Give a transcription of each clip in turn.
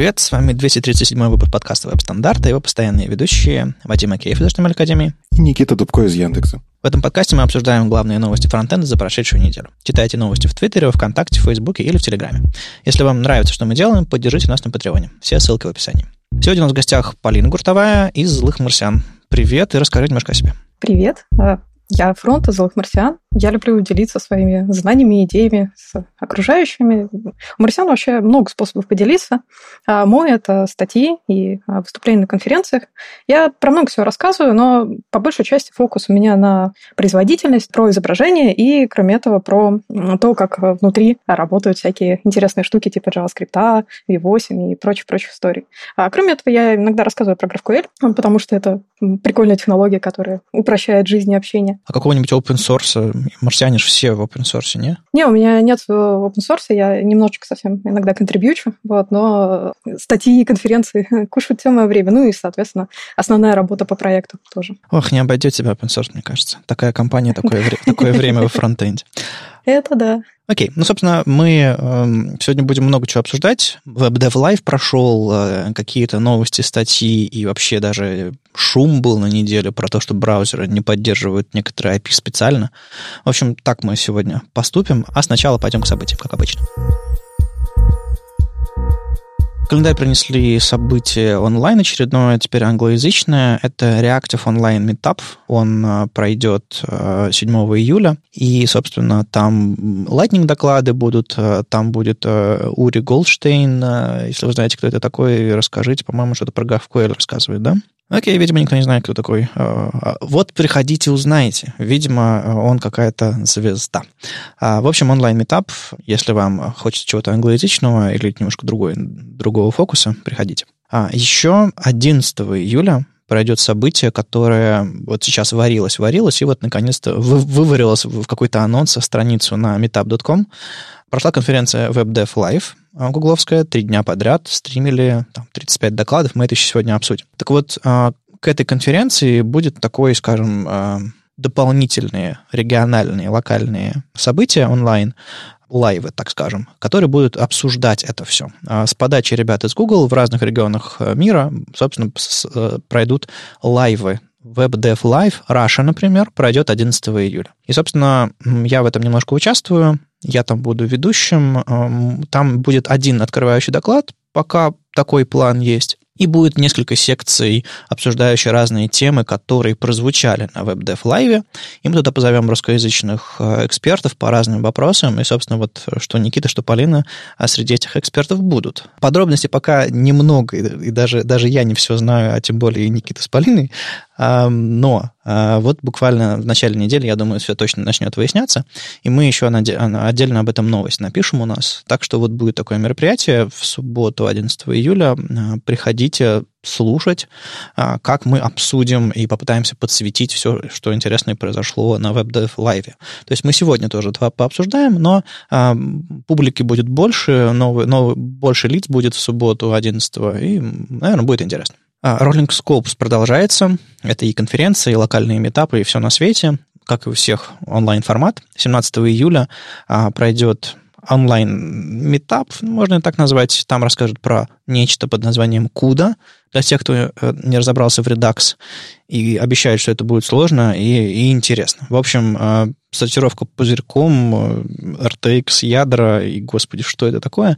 привет, с вами 237 выпуск подкаста «Веб-стандарта» его постоянные ведущие Вадим Акеев из HTML Академии и Никита Дубко из Яндекса. В этом подкасте мы обсуждаем главные новости фронтенда за прошедшую неделю. Читайте новости в Твиттере, ВКонтакте, Фейсбуке или в Телеграме. Если вам нравится, что мы делаем, поддержите нас на Патреоне. Все ссылки в описании. Сегодня у нас в гостях Полина Гуртовая из «Злых марсиан». Привет и расскажи немножко о себе. Привет. А, я фронт из «Злых марсиан». Я люблю делиться своими знаниями, идеями с окружающими. У марсиан вообще много способов поделиться. А мой — это статьи и а, выступления на конференциях. Я про много всего рассказываю, но по большей части фокус у меня на производительность, про изображение и, кроме этого, про то, как внутри работают всякие интересные штуки типа JavaScript, V8 и прочих-прочих историй. А кроме этого, я иногда рассказываю про GraphQL, потому что это прикольная технология, которая упрощает жизнь и общение. А какого-нибудь open source марсиане же все в open source, не? Не, у меня нет open source, я немножечко совсем иногда контрибьючу, вот, но статьи и конференции кушают все мое время, ну и, соответственно, основная работа по проекту тоже. Ох, не обойдет тебя open source, мне кажется. Такая компания, такое, такое время во фронтенде. Это да. Окей, ну, собственно, мы э, сегодня будем много чего обсуждать. WebDev Live прошел, э, какие-то новости, статьи и вообще даже шум был на неделю про то, что браузеры не поддерживают некоторые IP специально. В общем, так мы сегодня поступим. А сначала пойдем к событиям, как обычно календарь принесли событие онлайн очередное, теперь англоязычное. Это Reactive Online Meetup. Он э, пройдет 7 э, июля. И, собственно, там Lightning доклады будут. Э, там будет Ури Голдштейн. Если вы знаете, кто это такой, расскажите. По-моему, что-то про GraphQL рассказывает, да? Окей, видимо, никто не знает, кто такой. А, а, вот приходите, узнаете. Видимо, он какая-то звезда. А, в общем, онлайн-метап. Если вам хочется чего-то англоязычного или немножко другой, другого фокуса, приходите. Еще 11 июля пройдет событие, которое вот сейчас варилось, варилось, и вот наконец-то выварилось в какой-то анонс, страницу на meetup.com. Прошла конференция WebDev Live, гугловская, три дня подряд, стримили там, 35 докладов, мы это еще сегодня обсудим. Так вот, а, к этой конференции будет такой, скажем, а, дополнительные региональные, локальные события онлайн, лайвы, так скажем, которые будут обсуждать это все. С подачи ребят из Google в разных регионах э, мира, собственно, э, пройдут лайвы WebDev Live Russia, например, пройдет 11 июля. И, собственно, я в этом немножко участвую. Я там буду ведущим. Там будет один открывающий доклад, пока такой план есть. И будет несколько секций, обсуждающих разные темы, которые прозвучали на WebDev Live. И мы туда позовем русскоязычных э, экспертов по разным вопросам. И, собственно, вот что Никита, что Полина а среди этих экспертов будут. Подробностей пока немного, и даже, даже я не все знаю, а тем более и Никита с Полиной. Но а, вот буквально в начале недели, я думаю, все точно начнет выясняться, и мы еще отдельно об этом новость напишем у нас. Так что вот будет такое мероприятие в субботу, 11 июля. А, приходите слушать, а, как мы обсудим и попытаемся подсветить все, что интересное произошло на WebDev Live. То есть мы сегодня тоже това пообсуждаем, но публики будет больше, новый, новый, больше лиц будет в субботу 11 и, наверное, будет интересно. А, Rolling Scopes продолжается. Это и конференции, и локальные метапы, и все на свете, как и у всех онлайн-формат. 17 июля а, пройдет онлайн-метап, можно так назвать. Там расскажут про нечто под названием CUDA, для тех, кто э, не разобрался в Redux, и обещают, что это будет сложно и, и интересно. В общем, э, сортировка пузырьком, э, RTX, ядра, и, господи, что это такое?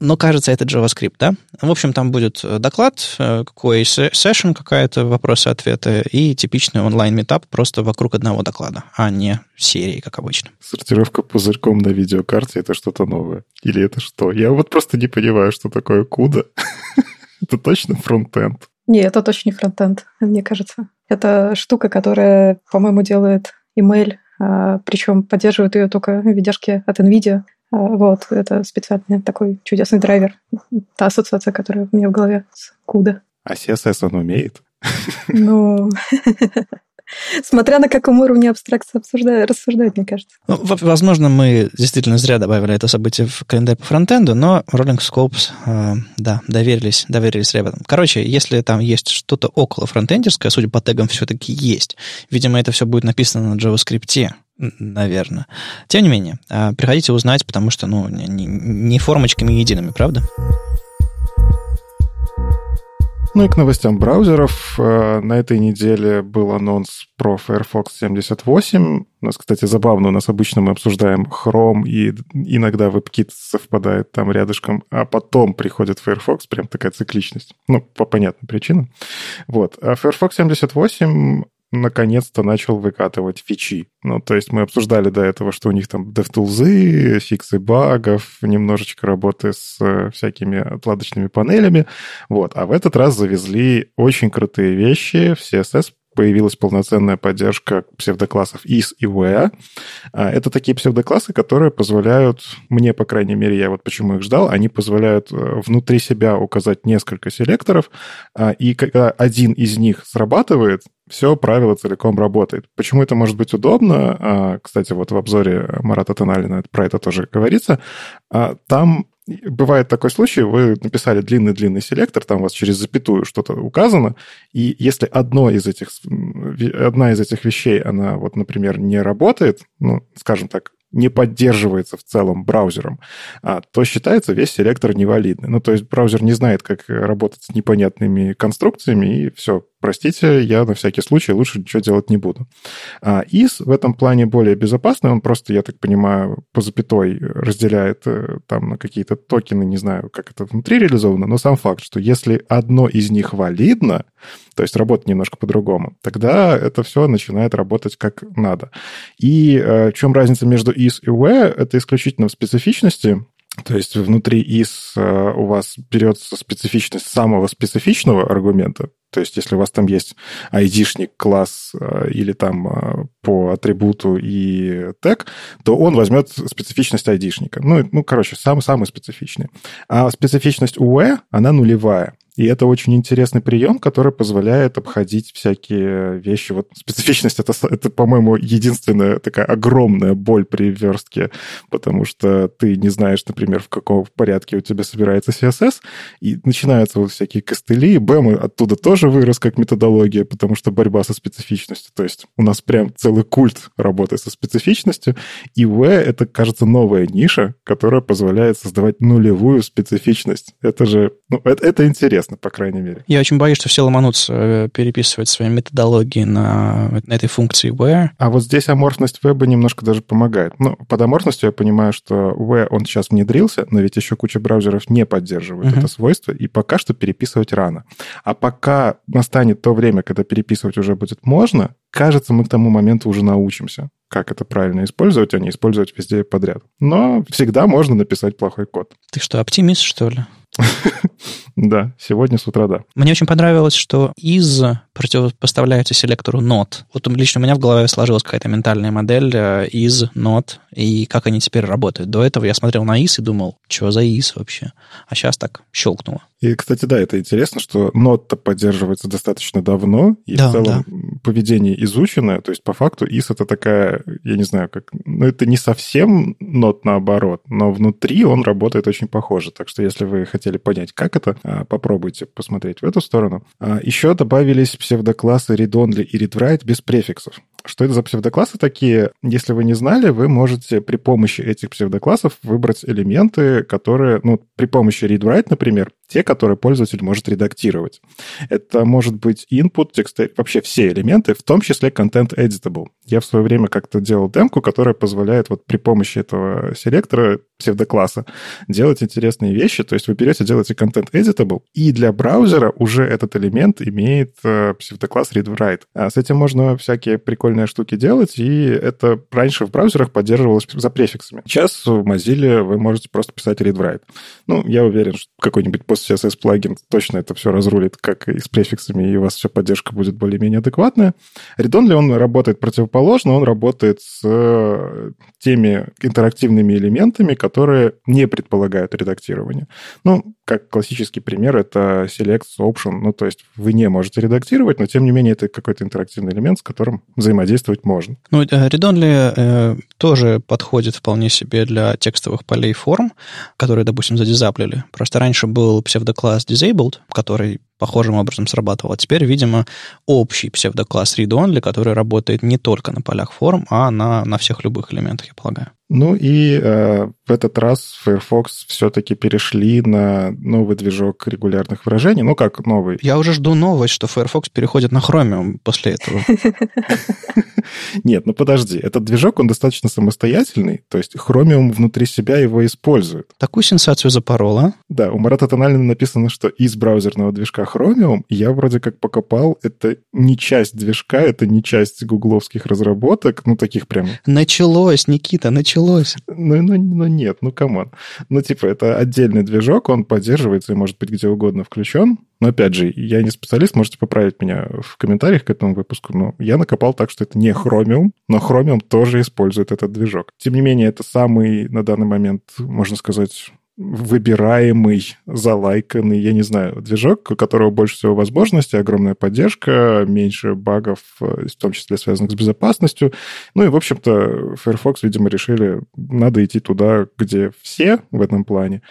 Но, кажется, это JavaScript, да? В общем, там будет доклад, какой сессион какая-то, вопросы-ответы, и типичный онлайн-метап просто вокруг одного доклада, а не серии, как обычно. Сортировка пузырьком на видеокарте — это что-то новое? Или это что? Я вот просто не понимаю, что такое CUDA. Это точно фронтенд? Не, это точно не фронтенд, мне кажется. Это штука, которая, по-моему, делает email, а, причем поддерживает ее только видяшки от NVIDIA. А, вот, это специальный такой чудесный драйвер. Та ассоциация, которая у меня в голове с CUDA. А CSS он умеет? Ну, Смотря на каком уровне абстракции обсуждать, рассуждать, мне кажется. Ну, возможно, мы действительно зря добавили это событие в календарь по фронтенду, но Rolling Scopes, э, да, доверились, доверились ребятам. Короче, если там есть что-то около фронтендерское, судя по тегам, все-таки есть. Видимо, это все будет написано на JavaScript, наверное. Тем не менее, э, приходите узнать, потому что, ну, не, не формочками едиными, правда? Ну и к новостям браузеров. Э, на этой неделе был анонс про Firefox 78. У нас, кстати, забавно, у нас обычно мы обсуждаем Chrome, и иногда WebKit совпадает там рядышком, а потом приходит Firefox, прям такая цикличность. Ну, по понятным причинам. Вот. А Firefox 78 наконец-то начал выкатывать фичи. Ну, то есть мы обсуждали до этого, что у них там DevTools, фиксы багов, немножечко работы с э, всякими отладочными панелями. Вот. А в этот раз завезли очень крутые вещи в CSS появилась полноценная поддержка псевдоклассов is и where. А, это такие псевдоклассы, которые позволяют, мне, по крайней мере, я вот почему их ждал, они позволяют э, внутри себя указать несколько селекторов, а, и когда один из них срабатывает, все правило целиком работает. Почему это может быть удобно? А, кстати, вот в обзоре Марата Тоналина про это тоже говорится. Там бывает такой случай, вы написали длинный-длинный селектор, там у вас через запятую что-то указано, и если одно из этих, одна из этих вещей, она вот, например, не работает, ну, скажем так, не поддерживается в целом браузером, а, то считается весь селектор невалидный. Ну, то есть браузер не знает, как работать с непонятными конструкциями, и все, простите, я на всякий случай лучше ничего делать не буду. А ИС в этом плане более безопасный, он просто, я так понимаю, по запятой разделяет э, там на какие-то токены, не знаю, как это внутри реализовано, но сам факт, что если одно из них валидно, то есть работает немножко по-другому, тогда это все начинает работать как надо. И э, в чем разница между is и where? Это исключительно в специфичности. То есть внутри is э, у вас берется специфичность самого специфичного аргумента, то есть, если у вас там есть ID-шник, класс э, или там э, по атрибуту и тег, то он возьмет специфичность ID-шника. Ну, ну короче, самый-самый специфичный. А специфичность UE, она нулевая. И это очень интересный прием, который позволяет обходить всякие вещи. Вот специфичность это, это, по-моему, единственная такая огромная боль при верстке, потому что ты не знаешь, например, в каком порядке у тебя собирается CSS, и начинаются вот всякие костыли, и BEM оттуда тоже вырос как методология, потому что борьба со специфичностью. То есть у нас прям целый культ работы со специфичностью, и V — это, кажется, новая ниша, которая позволяет создавать нулевую специфичность. Это же, ну, это, это интересно интересно, по крайней мере. Я очень боюсь, что все ломанутся э, переписывать свои методологии на, на этой функции where. А вот здесь аморфность веба немножко даже помогает. Ну, под аморфностью я понимаю, что where он сейчас внедрился, но ведь еще куча браузеров не поддерживает uh-huh. это свойство, и пока что переписывать рано. А пока настанет то время, когда переписывать уже будет можно, кажется, мы к тому моменту уже научимся как это правильно использовать, а не использовать везде подряд. Но всегда можно написать плохой код. Ты что, оптимист, что ли? Да, сегодня с утра, да. Мне очень понравилось, что из противопоставляется селектору not. Вот лично у меня в голове сложилась какая-то ментальная модель э, из not и как они теперь работают. До этого я смотрел на is и думал, что за is вообще? А сейчас так щелкнуло. И, кстати, да, это интересно, что not поддерживается достаточно давно, и да, в целом да. поведение изученное, то есть по факту is это такая, я не знаю, как, ну это не совсем not наоборот, но внутри он работает очень похоже. Так что если вы хотели понять, как это, а, попробуйте посмотреть в эту сторону. А, Еще добавились псевдоклассы read-only и read-write без префиксов. Что это за псевдоклассы такие? Если вы не знали, вы можете при помощи этих псевдоклассов выбрать элементы, которые, ну, при помощи read-write, например, те, которые пользователь может редактировать. Это может быть input, текст, вообще все элементы, в том числе content editable. Я в свое время как-то делал демку, которая позволяет вот при помощи этого селектора псевдокласса делать интересные вещи. То есть вы берете, делаете content editable, и для браузера уже этот элемент имеет э, псевдокласс read-write. А с этим можно всякие прикольные штуки делать, и это раньше в браузерах поддерживалось за префиксами. Сейчас в Mozilla вы можете просто писать read-write. Ну, я уверен, что какой-нибудь PostCSS плагин точно это все разрулит, как и с префиксами, и у вас вся поддержка будет более-менее адекватная. Read-only, он работает противоположно, он работает с э, теми интерактивными элементами, которые не предполагают редактирование. Ну, как классический пример, это select option, ну, то есть вы не можете редактировать, но, тем не менее, это какой-то интерактивный элемент, с которым взаимодействовать можно. Ну, read-only э, тоже подходит вполне себе для текстовых полей форм, которые, допустим, задизаплили. Просто раньше был псевдокласс disabled, который похожим образом срабатывал. А теперь, видимо, общий псевдокласс read-only, который работает не только на полях форм, а на, на всех любых элементах, я полагаю. Ну и э, в этот раз Firefox все-таки перешли на новый движок регулярных выражений. Ну, как новый? Я уже жду новость, что Firefox переходит на Chromium после этого. Нет, ну подожди. Этот движок, он достаточно самостоятельный, то есть Chromium внутри себя его использует. Такую сенсацию запорола. Да, у Марата Тональна написано, что из браузерного движка Chromium я вроде как покопал, это не часть движка, это не часть гугловских разработок, ну, таких прям... Началось, Никита, началось. Ну, ну, ну нет, ну, come on. Ну, типа, это отдельный движок, он поддерживается и может быть где угодно включен. Но, опять же, я не специалист, можете поправить меня в комментариях к этому выпуску, но я накопал так, что это не Chromium, но Chromium тоже использует этот движок. Тем не менее, это самый на данный момент, можно сказать, выбираемый, залайканный, я не знаю, движок, у которого больше всего возможностей, огромная поддержка, меньше багов, в том числе связанных с безопасностью. Ну и, в общем-то, Firefox, видимо, решили, надо идти туда, где все в этом плане.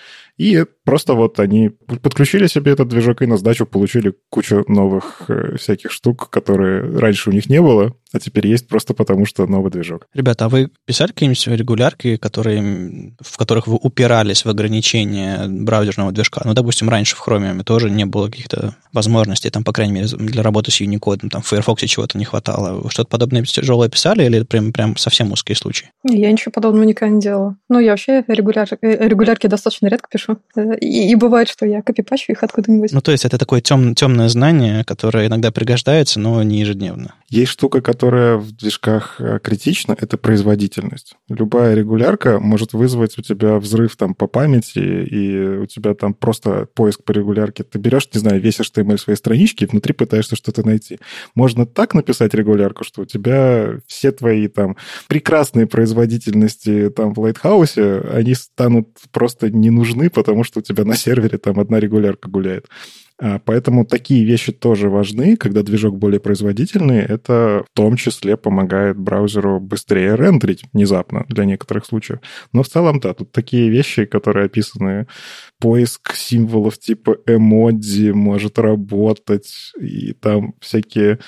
И просто вот они подключили себе этот движок и на сдачу получили кучу новых э, всяких штук, которые раньше у них не было, а теперь есть просто потому, что новый движок. Ребята, а вы писали какие-нибудь регулярки, которые, в которых вы упирались в ограничения браузерного движка? Ну, допустим, раньше в Chromium тоже не было каких-то возможностей, там, по крайней мере, для работы с Unicode, там, в Firefox чего-то не хватало. Что-то подобное тяжелое писали или прям, прям совсем узкие случаи? Я ничего подобного никогда не делала. Ну, я вообще регуляр... Э, регулярки достаточно редко пишу. Э, и, и бывает, что я копипачу их откуда-нибудь. Ну, то есть это такое тем, темное знание, которое иногда пригождается, но не ежедневно. Есть штука, которая в движках э, критична, это производительность. Любая регулярка может вызвать у тебя взрыв там по памяти, и у тебя там просто поиск по регулярке. Ты берешь, не знаю, весь HTML своей странички, и внутри пытаешься что-то найти. Можно так написать регулярку, что у тебя все твои там прекрасные производительности там в Лайтхаусе, они станут просто не нужны, потому что у тебя на сервере там одна регулярка гуляет. А, поэтому такие вещи тоже важны, когда движок более производительный. Это в том числе помогает браузеру быстрее рендерить внезапно для некоторых случаев. Но в целом, да, тут такие вещи, которые описаны. Поиск символов типа эмодзи может работать, и там всякие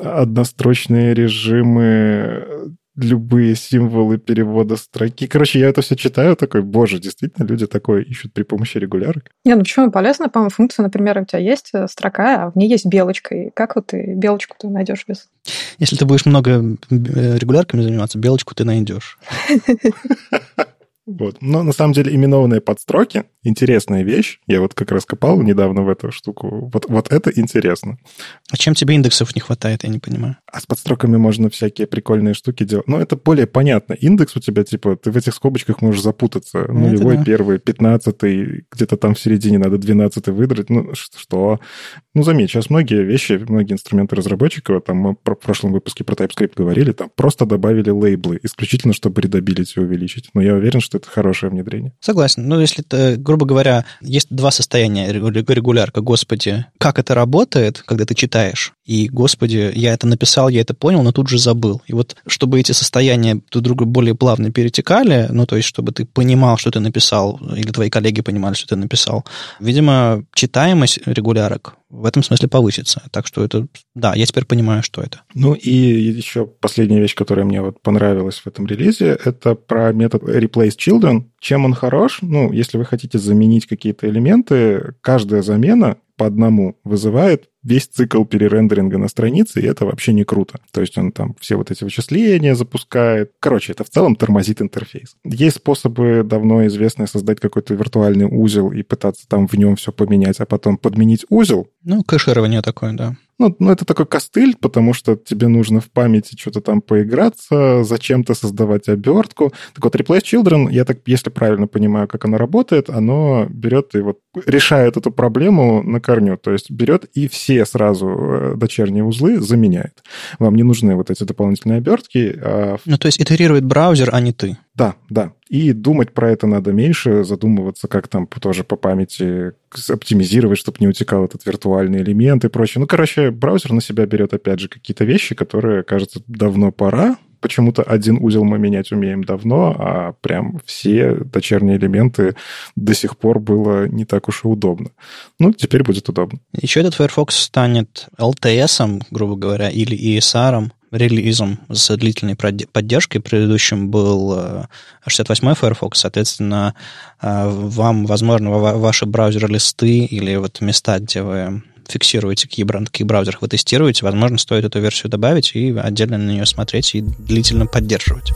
однострочные режимы любые символы перевода строки. Короче, я это все читаю, такой, боже, действительно, люди такое ищут при помощи регулярок. Не, ну почему полезно, по-моему, функция, например, у тебя есть э, строка, а в ней есть белочка. И как вот ты белочку ты найдешь без... Если ты будешь много э, регулярками заниматься, белочку ты найдешь. Вот. Но на самом деле именованные подстроки — интересная вещь. Я вот как раз копал недавно в эту штуку. Вот, вот это интересно. А чем тебе индексов не хватает, я не понимаю? А с подстроками можно всякие прикольные штуки делать. Но это более понятно. Индекс у тебя, типа, ты в этих скобочках можешь запутаться. Ну, Нулевой, да. первый, пятнадцатый, где-то там в середине надо двенадцатый выдрать. Ну, что? Ну, заметь, сейчас многие вещи, многие инструменты разработчиков, там мы в прошлом выпуске про TypeScript говорили, там просто добавили лейблы, исключительно, чтобы readability увеличить. Но я уверен, что это хорошее внедрение. Согласен. Ну, если это, грубо говоря, есть два состояния регулярка. Господи, как это работает, когда ты читаешь? И, господи, я это написал, я это понял, но тут же забыл. И вот, чтобы эти состояния друг друга более плавно перетекали, ну, то есть, чтобы ты понимал, что ты написал, или твои коллеги понимали, что ты написал, видимо, читаемость регулярок в этом смысле повысится. Так что это, да, я теперь понимаю, что это. Ну и еще последняя вещь, которая мне вот понравилась в этом релизе, это про метод replace children. Чем он хорош? Ну, если вы хотите заменить какие-то элементы, каждая замена по одному вызывает весь цикл перерендеринга на странице, и это вообще не круто. То есть он там все вот эти вычисления запускает. Короче, это в целом тормозит интерфейс. Есть способы давно известные создать какой-то виртуальный узел и пытаться там в нем все поменять, а потом подменить узел. Ну, кэширование такое, да. Ну, ну, это такой костыль, потому что тебе нужно в памяти что-то там поиграться, зачем-то создавать обертку. Так вот, Replace Children, я так, если правильно понимаю, как оно работает, оно берет и вот решает эту проблему на корню. То есть берет и все сразу э, дочерние узлы заменяет. Вам не нужны вот эти дополнительные обертки. А... Ну, то есть итерирует браузер, а не ты. Да, да. И думать про это надо меньше, задумываться, как там тоже по памяти оптимизировать, чтобы не утекал этот виртуальный элемент и прочее. Ну, короче, браузер на себя берет, опять же, какие-то вещи, которые, кажется, давно пора, почему-то один узел мы менять умеем давно, а прям все дочерние элементы до сих пор было не так уж и удобно. Ну, теперь будет удобно. Еще этот Firefox станет LTS, грубо говоря, или ESR, релизом с длительной поддержкой. Предыдущим был 68-й Firefox. Соответственно, вам, возможно, ваши браузер-листы или вот места, где вы фиксируете, какие, на каких браузерах вы тестируете, возможно, стоит эту версию добавить и отдельно на нее смотреть и длительно поддерживать.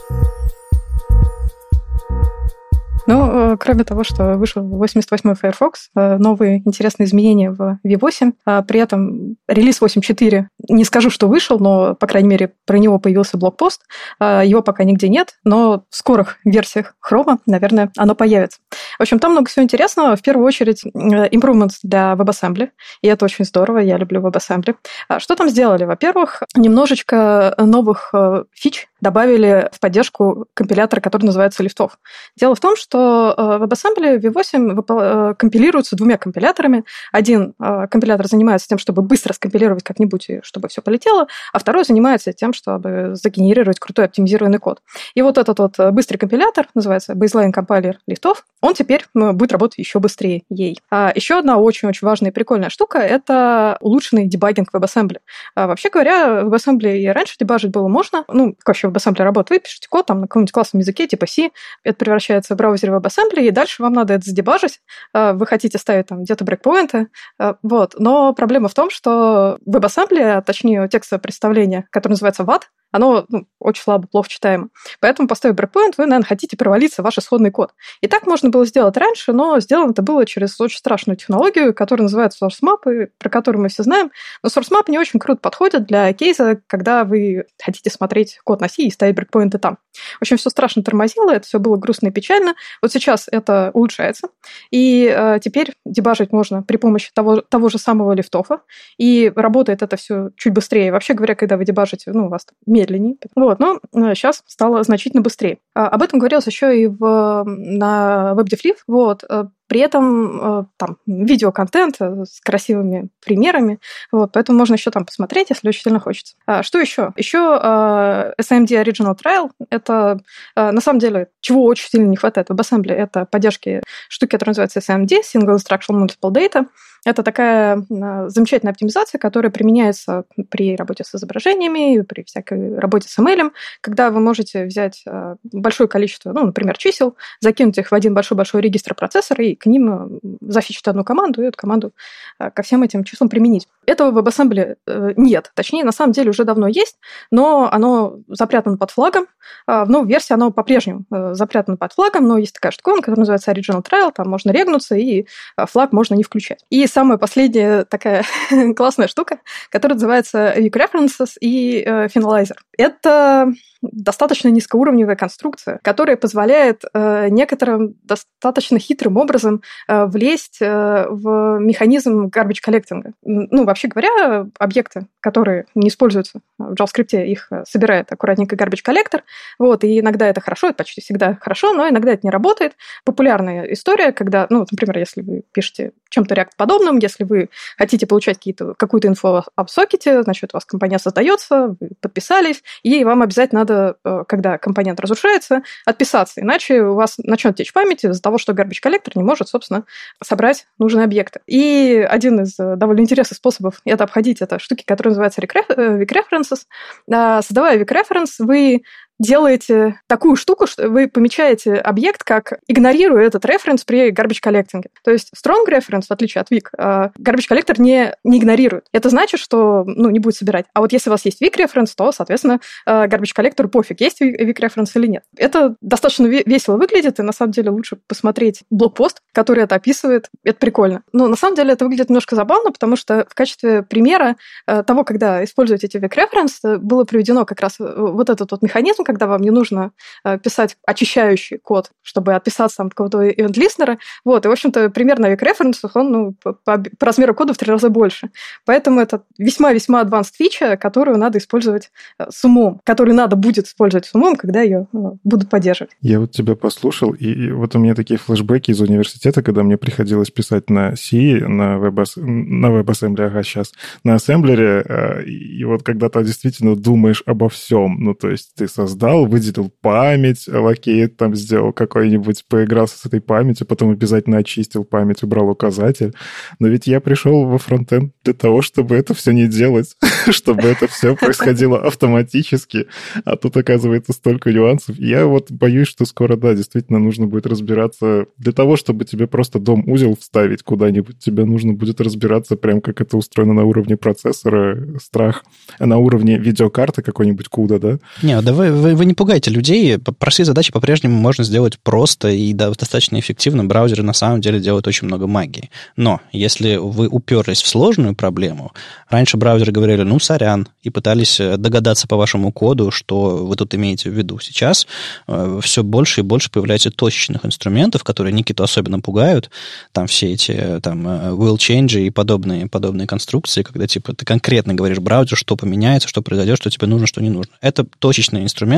Ну, э, кроме того, что вышел 88-й Firefox, э, новые интересные изменения в V8, а при этом релиз 8.4, не скажу, что вышел, но, по крайней мере, про него появился блокпост, а, его пока нигде нет, но в скорых версиях Chrome, наверное, оно появится. В общем, там много всего интересного. В первую очередь, э, improvements для WebAssembly, и это очень здорово, я люблю WebAssembly. А что там сделали? Во-первых, немножечко новых фич добавили в поддержку компилятора, который называется лифтов. Дело в том, что э, WebAssembly V8 э, компилируется двумя компиляторами. Один э, компилятор занимается тем, чтобы быстро скомпилировать как-нибудь, и чтобы все полетело, а второй занимается тем, чтобы загенерировать крутой оптимизированный код. И вот этот вот быстрый компилятор, называется Baseline Compiler лифтов, он теперь будет работать еще быстрее ей. А еще одна очень-очень важная и прикольная штука – это улучшенный дебагинг WebAssembly. А вообще говоря, WebAssembly и раньше дебажить было можно, ну, как еще WebAssembly работает, вы пишете код там на каком-нибудь классном языке, типа C, это превращается в браузере WebAssembly, и дальше вам надо это задебажить. А, вы хотите ставить там где-то брейкпоинты, а, вот. Но проблема в том, что WebAssembly, а точнее текстовое представление, которое называется WAD, оно ну, очень слабо, плохо читаемо. Поэтому, поставив брейкпоинт, вы, наверное, хотите провалиться в ваш исходный код. И так можно было сделать раньше, но сделано это было через очень страшную технологию, которая называется SourceMap, про которую мы все знаем. Но SourceMap не очень круто подходит для кейса, когда вы хотите смотреть код на C и ставить брейкпоинты там. В общем, все страшно тормозило, это все было грустно и печально. Вот сейчас это улучшается. И э, теперь дебажить можно при помощи того, того же самого лифтофа. И работает это все чуть быстрее. Вообще говоря, когда вы дебажите, ну, у вас медленнее. Вот, но сейчас э, стало значительно быстрее. А, об этом говорилось еще и в, на WebDevLive. Вот, э, при этом э, там видеоконтент с красивыми примерами, вот, поэтому можно еще там посмотреть, если очень сильно хочется. А, что еще? Еще э, SMD Original Trial — это на самом деле, чего очень сильно не хватает в WebAssembly, это поддержки штуки, которая называется SMD, Single Instructional Multiple Data. Это такая замечательная оптимизация, которая применяется при работе с изображениями, при всякой работе с ML, когда вы можете взять большое количество, ну, например, чисел, закинуть их в один большой-большой регистр процессора и к ним э, зафичить одну команду и эту команду э, ко всем этим числам применить. Этого в WebAssembly э, нет. Точнее, на самом деле уже давно есть, но оно запрятано под флагом. А в новой версии оно по-прежнему запрятано под флагом, но есть такая штука, которая называется Original Trial, там можно регнуться, и флаг можно не включать. И самая последняя такая классная штука, которая называется Weak References и Finalizer. Это достаточно низкоуровневая конструкция, которая позволяет э, некоторым достаточно хитрым образом э, влезть э, в механизм garbage collecting. Ну, вообще говоря, объекты, которые не используются в JavaScript, их э, собирает аккуратненько garbage collector. Вот, и иногда это хорошо, это почти всегда хорошо, но иногда это не работает. Популярная история, когда, ну, например, если вы пишете чем-то React подобным, если вы хотите получать какие-то, какую-то инфу об сокете, значит, у вас компонент создается, вы подписались, и вам обязательно надо, э, когда компонент разрушается, отписаться, иначе у вас начнет течь память из-за того, что garbage collector не может, собственно, собрать нужные объекты. И один из э, довольно интересных способов это обходить, это штуки, которые называются weak references. А, создавая weak reference, вы делаете такую штуку, что вы помечаете объект как игнорируя этот референс при garbage collecting. То есть strong reference, в отличие от weak, а, garbage collector не, не игнорирует. Это значит, что ну, не будет собирать. А вот если у вас есть weak reference, то, соответственно, а, garbage collector пофиг, есть weak reference или нет. Это достаточно весело выглядит, и на самом деле лучше посмотреть блокпост, который это описывает. Это прикольно. Но на самом деле это выглядит немножко забавно, потому что в качестве примера а, того, когда используете эти weak reference, было приведено как раз вот этот вот механизм, когда вам не нужно э, писать очищающий код, чтобы отписаться там от какого-то event-листнера. Вот, и, в общем-то, примерно век референсов, он ну, по, по, размеру кода в три раза больше. Поэтому это весьма-весьма advanced фича, которую надо использовать э, с умом, которую надо будет использовать с умом, когда ее ну, будут поддерживать. Я вот тебя послушал, и, вот у меня такие флешбеки из университета когда мне приходилось писать на C, на, WebAss... на WebAssembly, ага, сейчас, на ассемблере, э, и вот когда ты действительно думаешь обо всем, ну, то есть ты создал, выделил память, allocate там сделал какой-нибудь, поигрался с этой памятью, потом обязательно очистил память, убрал указатель. Но ведь я пришел во фронтенд для того, чтобы это все не делать, чтобы это все происходило автоматически, а тут оказывается столько нюансов. Я вот боюсь, что скоро, да, действительно нужно будет разбираться для того, чтобы тебе просто DOM-узел вставить куда-нибудь, тебе нужно будет разбираться прям как это устроено на уровне процессора, страх, а на уровне видеокарты какой-нибудь куда, да? Не, да вы, вы, не пугайте людей, простые задачи по-прежнему можно сделать просто и достаточно эффективно. Браузеры на самом деле делают очень много магии. Но если вы уперлись в сложную проблему, раньше браузеры говорили, ну, сорян, и пытались э, догадаться по вашему коду, что вы тут имеете в виду. Сейчас э, все больше и больше появляется точечных инструментов, которые Никиту особенно пугают. Там все эти э, там will change и подобные, подобные конструкции, когда типа ты конкретно говоришь браузеру, что поменяется, что произойдет, что тебе нужно, что не нужно. Это точечные инструменты,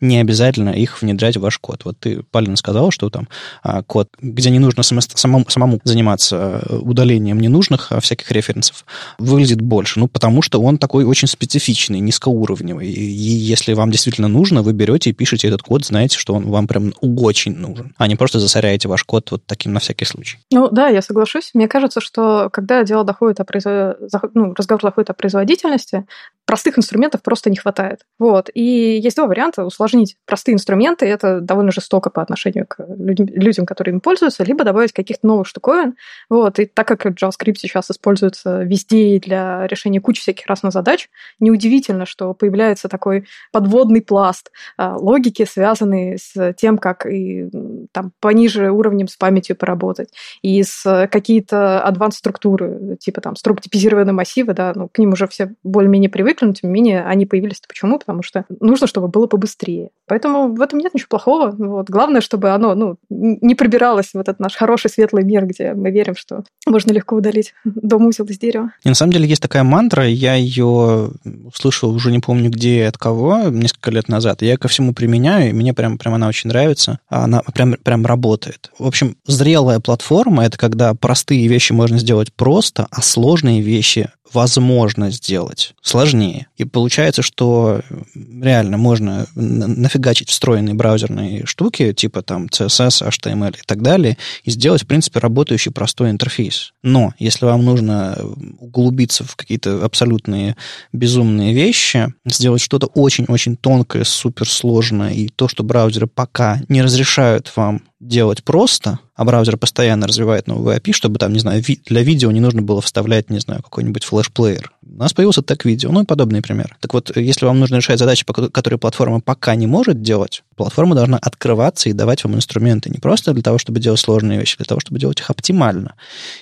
не обязательно их внедрять в ваш код. Вот ты, Палин, сказал, что там а, код, где не нужно самому, самому заниматься удалением ненужных а, всяких референсов, выглядит больше. Ну, потому что он такой очень специфичный, низкоуровневый. И если вам действительно нужно, вы берете и пишете этот код, знаете, что он вам прям очень нужен, а не просто засоряете ваш код вот таким на всякий случай. Ну да, я соглашусь. Мне кажется, что когда дело доходит о производ... ну, разговор доходит о производительности, простых инструментов просто не хватает. Вот. И есть два варианта. Усложнить простые инструменты, это довольно жестоко по отношению к людям, которые им пользуются, либо добавить каких-то новых штуковин. Вот. И так как JavaScript сейчас используется везде для решения кучи всяких разных задач, неудивительно, что появляется такой подводный пласт а, логики, связанный с тем, как и там пониже уровнем с памятью поработать, и с какие-то advanced структуры, типа там структипизированные массивы, да, ну, к ним уже все более-менее привыкли, но тем не менее они появились. Почему? Потому что нужно, чтобы было побыстрее. Поэтому в этом нет ничего плохого. Вот. Главное, чтобы оно ну, не пробиралось в этот наш хороший светлый мир, где мы верим, что можно легко удалить дом узел из дерева. И на самом деле есть такая мантра, я ее услышал уже не помню где и от кого, несколько лет назад. Я ко всему применяю, и мне прям, прям она очень нравится. Она прям, прям работает. В общем, зрелая платформа — это когда простые вещи можно сделать просто, а сложные вещи возможно сделать сложнее. И получается, что реально можно нафигачить встроенные браузерные штуки, типа там CSS, HTML и так далее, и сделать, в принципе, работающий простой интерфейс. Но если вам нужно углубиться в какие-то абсолютные безумные вещи, сделать что-то очень-очень тонкое, суперсложное, и то, что браузеры пока не разрешают вам делать просто, а браузер постоянно развивает новый API, чтобы там, не знаю, для видео не нужно было вставлять, не знаю, какой-нибудь флеш-плеер. У нас появился так видео, ну и подобные примеры. Так вот, если вам нужно решать задачи, которые платформа пока не может делать, платформа должна открываться и давать вам инструменты не просто для того, чтобы делать сложные вещи, а для того, чтобы делать их оптимально.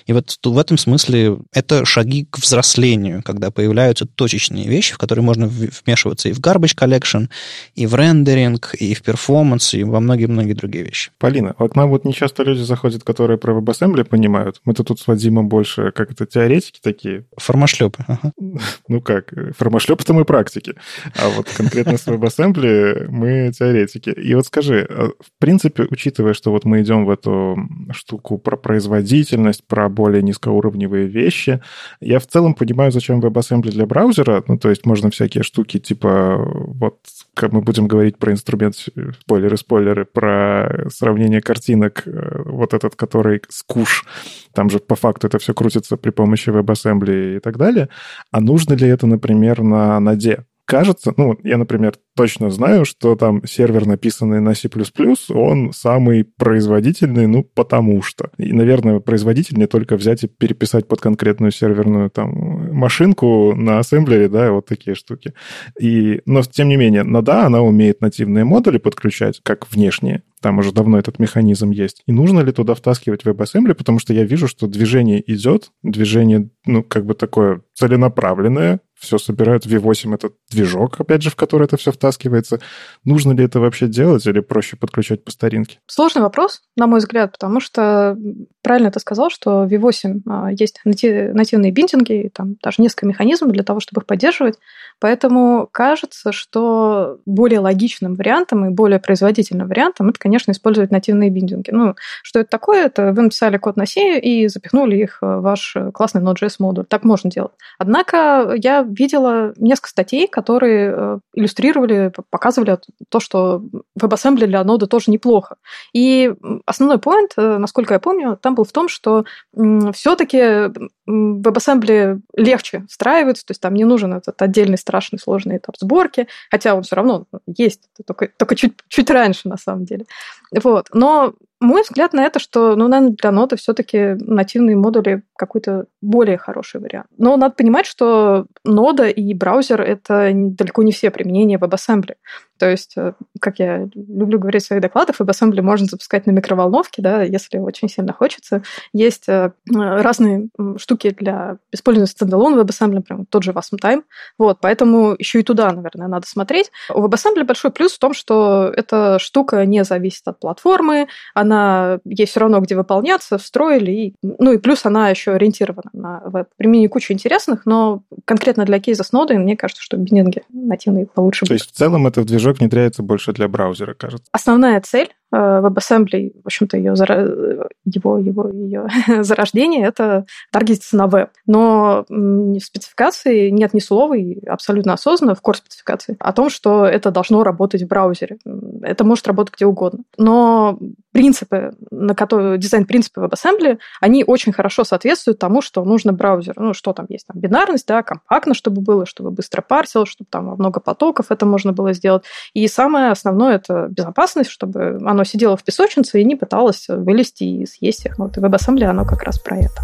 И вот в этом смысле это шаги к взрослению, когда появляются точечные вещи, в которые можно вмешиваться и в garbage collection, и в рендеринг, и в перформанс, и во многие-многие другие вещи. Полина, вот нам вот не часто люди заходят, которые про WebAssembly понимают. Мы-то тут с Вадимом больше, как это, теоретики такие. Формашлепы. Ага. Ну как, формашлепы-то мы практики. А вот конкретно с WebAssembly мы теоретики. И вот скажи, а, в принципе, учитывая, что вот мы идем в эту штуку про производительность, про более низкоуровневые вещи, я в целом понимаю, зачем WebAssembly для браузера. Ну, то есть можно всякие штуки типа вот как мы будем говорить про инструмент, спойлеры-спойлеры, про сравнение картинок, э, вот этот, который скуш, там же по факту это все крутится при помощи WebAssembly и так далее. А нужно ли это, например, на ноде? Кажется, ну, я, например, точно знаю, что там сервер, написанный на C++, он самый производительный, ну, потому что. И, наверное, производительнее только взять и переписать под конкретную серверную там машинку на ассемблере, да, вот такие штуки. И, но, тем не менее, но да, она умеет нативные модули подключать, как внешние. Там уже давно этот механизм есть. И нужно ли туда втаскивать WebAssembly, потому что я вижу, что движение идет, движение, ну, как бы такое целенаправленное, все собирают. V8 — это движок, опять же, в который это все втаскивается. Нужно ли это вообще делать или проще подключать по старинке? Сложный вопрос, на мой взгляд, потому что правильно ты сказал, что V8 а, есть нативные биндинги, там даже несколько механизмов для того, чтобы их поддерживать. Поэтому кажется, что более логичным вариантом и более производительным вариантом это, конечно, использовать нативные биндинги. Ну, что это такое? Это вы написали код на C и запихнули их в ваш классный Node.js модуль. Так можно делать. Однако я видела несколько статей, которые э, иллюстрировали, показывали то, что WebAssembly для ноды тоже неплохо. И основной поинт, э, насколько я помню, там был в том, что все-таки WebAssembly легче встраивается, то есть там не нужен этот отдельный страшный сложный этап сборки, хотя он все равно есть, только, только чуть, чуть раньше на самом деле. Вот. Но мой взгляд на это, что, ну, наверное, для ноды все-таки нативные модули какой-то более хороший вариант. Но надо понимать, что нода и браузер — это далеко не все применения WebAssembly. То есть, э, как я люблю говорить в своих докладах, WebAssembly можно запускать на микроволновке, да, если очень сильно хочется. Есть э, разные штуки для использования стендалон WebAssembly, прям тот же Wasm Time. Вот, поэтому еще и туда, наверное, надо смотреть. У WebAssembly большой плюс в том, что эта штука не зависит от платформы, она она ей все равно где выполняться, встроили. И, ну и плюс она еще ориентирована на веб. Применение кучи интересных, но конкретно для кейса с нодой, мне кажется, что биннинги нативные получше То есть в целом этот движок внедряется больше для браузера, кажется? Основная цель WebAssembly, в общем-то, ее, его, его, ее зарождение, это таргетиться на веб. Но в спецификации нет ни слова, и абсолютно осознанно в core спецификации, о том, что это должно работать в браузере. Это может работать где угодно. Но принципы, на которые, дизайн-принципы WebAssembly, они очень хорошо соответствуют тому, что нужно браузеру. Ну, что там есть? Там бинарность, да, компактно, чтобы было, чтобы быстро парсил, чтобы там много потоков это можно было сделать. И самое основное – это безопасность, чтобы оно оно сидело в песочнице и не пыталось вылезти и съесть их. Вот и WebAssembly оно как раз про это.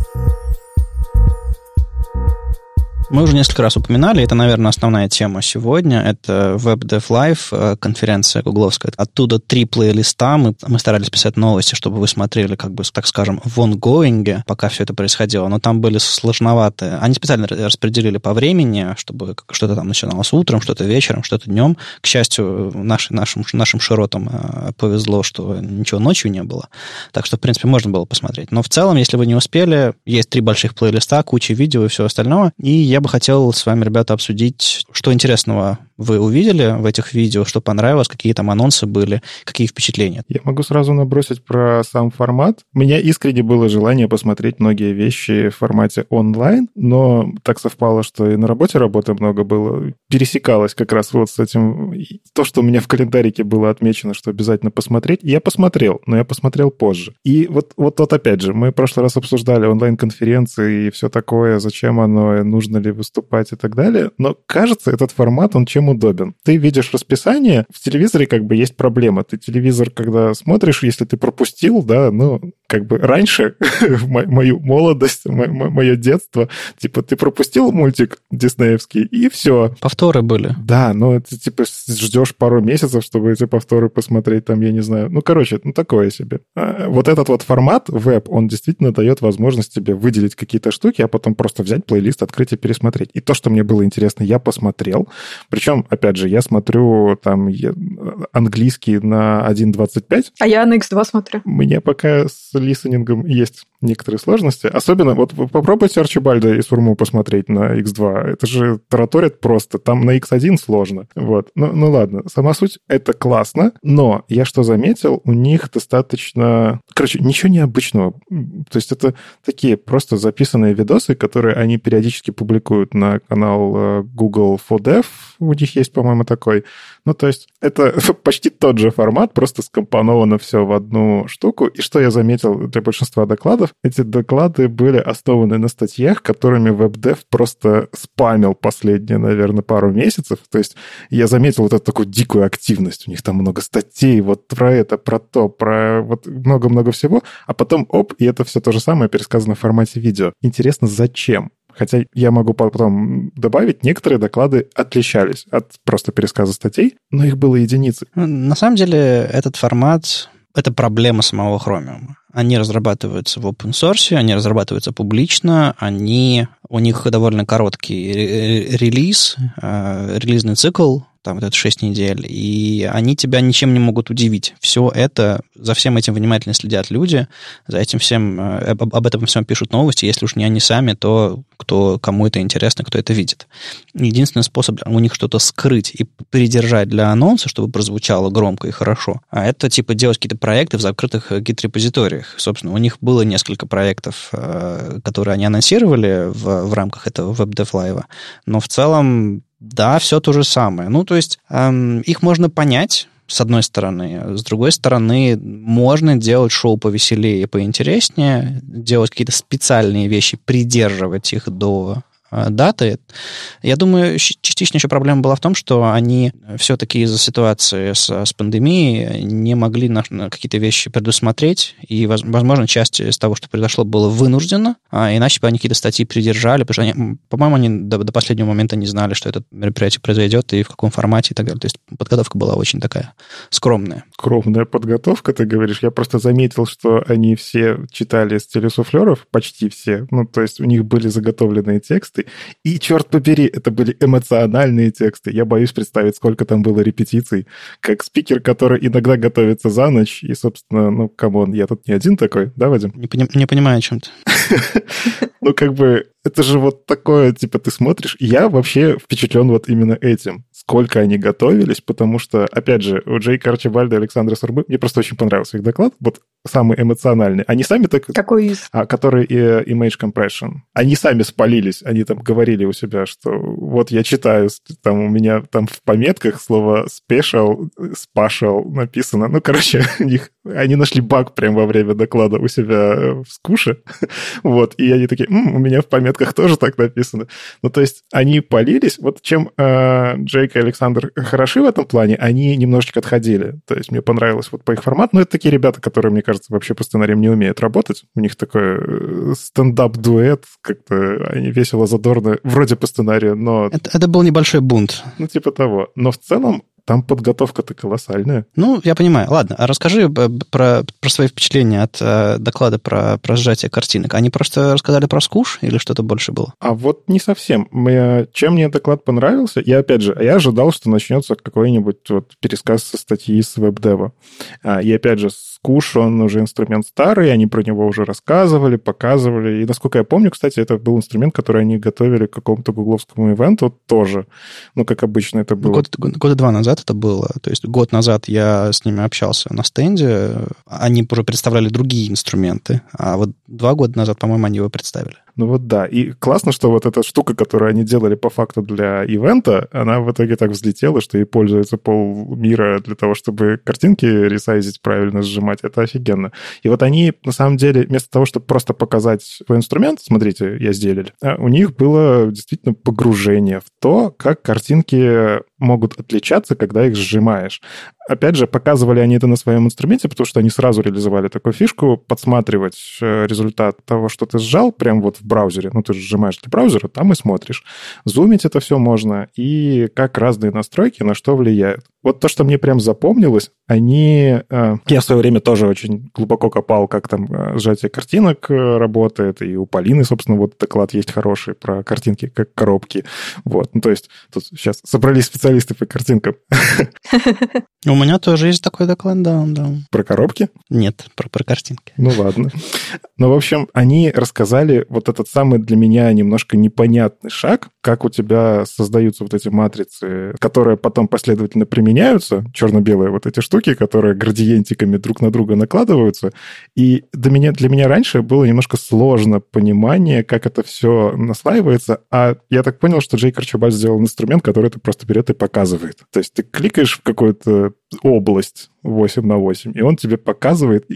Мы уже несколько раз упоминали, это, наверное, основная тема сегодня. Это WebDev Live, э, конференция гугловская. Оттуда три плейлиста. Мы, мы старались писать новости, чтобы вы смотрели, как бы, так скажем, в онгоинге, пока все это происходило. Но там были сложноватые. Они специально распределили по времени, чтобы что-то там начиналось утром, что-то вечером, что-то днем. К счастью, наш, нашим, нашим широтам э, повезло, что ничего ночью не было. Так что, в принципе, можно было посмотреть. Но в целом, если вы не успели, есть три больших плейлиста, куча видео и все остальное. И я я бы хотел с вами, ребята, обсудить, что интересного вы увидели в этих видео, что понравилось, какие там анонсы были, какие впечатления? Я могу сразу набросить про сам формат. У меня искренне было желание посмотреть многие вещи в формате онлайн, но так совпало, что и на работе работы много было. Пересекалось как раз вот с этим. То, что у меня в календарике было отмечено, что обязательно посмотреть, я посмотрел, но я посмотрел позже. И вот, вот, вот опять же, мы в прошлый раз обсуждали онлайн-конференции и все такое, зачем оно, нужно ли выступать и так далее. Но кажется, этот формат, он чем удобен. Ты видишь расписание, в телевизоре как бы есть проблема. Ты телевизор, когда смотришь, если ты пропустил, да, ну, как бы раньше, мою молодость, мое детство, типа, ты пропустил мультик диснеевский, и все. Повторы были. Да, но ты, типа, ждешь пару месяцев, чтобы эти повторы посмотреть, там, я не знаю. Ну, короче, ну, такое себе. А, вот этот вот формат веб, он действительно дает возможность тебе выделить какие-то штуки, а потом просто взять плейлист, открыть и пересмотреть. И то, что мне было интересно, я посмотрел. Причем, опять же, я смотрю там английский на 1.25. А я на X2 смотрю. Мне пока с листенингом есть некоторые сложности. Особенно, вот попробуйте Арчибальда и Сурму посмотреть на X2. Это же тараторит просто. Там на X1 сложно. Вот. Ну, ну ладно, сама суть — это классно, но я что заметил, у них достаточно... Короче, ничего необычного. То есть это такие просто записанные видосы, которые они периодически публикуют на канал э, Google for Dev. У них есть, по-моему, такой. Ну, то есть это почти тот же формат, просто скомпоновано все в одну штуку. И что я заметил для большинства докладов, докладов. Эти доклады были основаны на статьях, которыми WebDev просто спамил последние, наверное, пару месяцев. То есть я заметил вот эту такую дикую активность. У них там много статей вот про это, про то, про вот много-много всего. А потом, оп, и это все то же самое пересказано в формате видео. Интересно, зачем? Хотя я могу потом добавить, некоторые доклады отличались от просто пересказа статей, но их было единицы. На самом деле этот формат — это проблема самого Chromium. Они разрабатываются в open source, они разрабатываются публично, они, у них довольно короткий релиз, э, релизный цикл, там вот это 6 недель, и они тебя ничем не могут удивить. Все это, за всем этим внимательно следят люди, за этим всем, э, об, об этом всем пишут новости, если уж не они сами, то кто, кому это интересно, кто это видит. Единственный способ у них что-то скрыть и придержать для анонса, чтобы прозвучало громко и хорошо, а это типа делать какие-то проекты в закрытых гид-репозиториях. Собственно, у них было несколько проектов, э, которые они анонсировали в, в рамках этого Live, но в целом да, все то же самое. Ну, то есть эм, их можно понять, с одной стороны. С другой стороны, можно делать шоу повеселее и поинтереснее, делать какие-то специальные вещи, придерживать их до даты. Я думаю, частично еще проблема была в том, что они все-таки из-за ситуации с, с пандемией не могли на, на какие-то вещи предусмотреть, и, возможно, часть из того, что произошло, было вынуждено, а иначе бы они какие-то статьи придержали, потому что, они, по-моему, они до, до последнего момента не знали, что это мероприятие произойдет и в каком формате и так далее. То есть подготовка была очень такая скромная. Скромная подготовка, ты говоришь. Я просто заметил, что они все читали с телесуфлеров, почти все. Ну, то есть у них были заготовленные тексты, тексты. И, черт побери, это были эмоциональные тексты. Я боюсь представить, сколько там было репетиций. Как спикер, который иногда готовится за ночь. И, собственно, ну, come on, я тут не один такой, да, Вадим? Не, пони- не понимаю, о чем ты. Ну, как бы, это же вот такое, типа, ты смотришь. Я вообще впечатлен вот именно этим сколько они готовились, потому что, опять же, у Джейка Арчибальда и Александра Сурмы, мне просто очень понравился их доклад, вот самый эмоциональный. Они сами так... Какой из? А, который и Image Compression. Они сами спалились, они там говорили у себя, что вот я читаю, там у меня там в пометках слово special, special написано. Ну, короче, у них, они нашли баг прямо во время доклада у себя в скуше. вот, и они такие, М, у меня в пометках тоже так написано. Ну, то есть они полились. Вот чем э, Джейк и Александр хороши в этом плане, они немножечко отходили. То есть мне понравилось вот по их формату. Но это такие ребята, которые, мне кажется, вообще по сценариям не умеют работать. У них такой э, стендап-дуэт, как-то они весело, задорно, вроде по сценарию, но... Это, это был небольшой бунт. Ну, типа того. Но в целом там подготовка-то колоссальная. Ну, я понимаю. Ладно, а расскажи про, про свои впечатления от э, доклада про, про сжатие картинок. Они просто рассказали про скуш или что-то больше было? А вот не совсем. Мне, чем мне доклад понравился, я опять же, я ожидал, что начнется какой-нибудь вот пересказ со статьи с веб-дева. А, и опять же, скуш, он уже инструмент старый, они про него уже рассказывали, показывали. И, насколько я помню, кстати, это был инструмент, который они готовили к какому-то гугловскому ивенту тоже. Ну, как обычно это было. Год, года два назад назад это было. То есть год назад я с ними общался на стенде. Они уже представляли другие инструменты. А вот два года назад, по-моему, они его представили. Ну вот да. И классно, что вот эта штука, которую они делали по факту для ивента, она в итоге так взлетела, что ей пользуется полмира для того, чтобы картинки ресайзить правильно, сжимать. Это офигенно. И вот они, на самом деле, вместо того, чтобы просто показать свой инструмент, смотрите, я сделал, а у них было действительно погружение в то, как картинки могут отличаться, когда их сжимаешь. Опять же, показывали они это на своем инструменте, потому что они сразу реализовали такую фишку, подсматривать э, результат того, что ты сжал, прямо вот в браузере. Ну, ты же сжимаешь для браузера, там и смотришь. Зумить это все можно, и как разные настройки на что влияют. Вот то, что мне прям запомнилось, они... Э, я в свое время тоже очень глубоко копал, как там э, сжатие картинок работает, и у Полины, собственно, вот доклад есть хороший про картинки как коробки. Вот, ну, то есть тут сейчас собрались специалисты по картинкам. У меня тоже есть такой доклад, да, да. Про коробки? Нет, про, про картинки. Ну ладно. Ну, в общем, они рассказали вот этот самый для меня немножко непонятный шаг, как у тебя создаются вот эти матрицы, которые потом последовательно применяются, черно-белые вот эти штуки, которые градиентиками друг на друга накладываются. И для меня, для меня раньше было немножко сложно понимание, как это все наслаивается, а я так понял, что Джей Карчубаль сделал инструмент, который это просто берет и показывает. То есть ты кликаешь в какую-то область 8 на 8, и он тебе показывает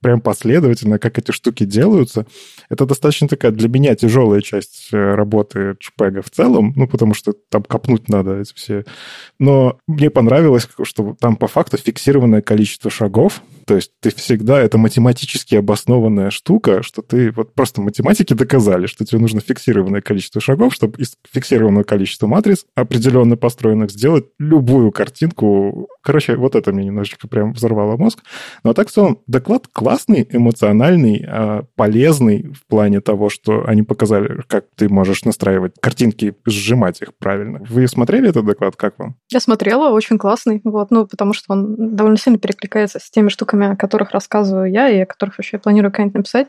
прям последовательно, как эти штуки делаются. Это достаточно такая для меня тяжелая часть э, работы JPEG в целом, ну, потому что там копнуть надо эти все. Но мне понравилось, что там по факту фиксированное количество шагов, то есть ты всегда, это математически обоснованная штука, что ты, вот просто математики доказали, что тебе нужно фиксированное количество шагов, чтобы из фиксированного количества матриц, определенно построенных, сделать любую картинку. Короче, вот это мне немножечко прям взорвало мозг. Но так в целом доклад классный, эмоциональный, а, полезный в плане того, что они показали, как ты можешь настраивать картинки, сжимать их правильно. Вы смотрели этот доклад? Как вам? Я смотрела, очень классный, вот, ну, потому что он довольно сильно перекликается с теми штуками, о которых рассказываю я и о которых вообще планирую как-нибудь написать.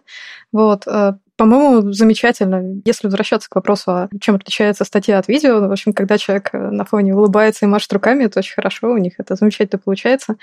Вот, э, по-моему, замечательно. Если возвращаться к вопросу, а чем отличается статья от видео, в общем, когда человек э, на фоне улыбается и машет руками, это очень хорошо, у них это замечательно получается.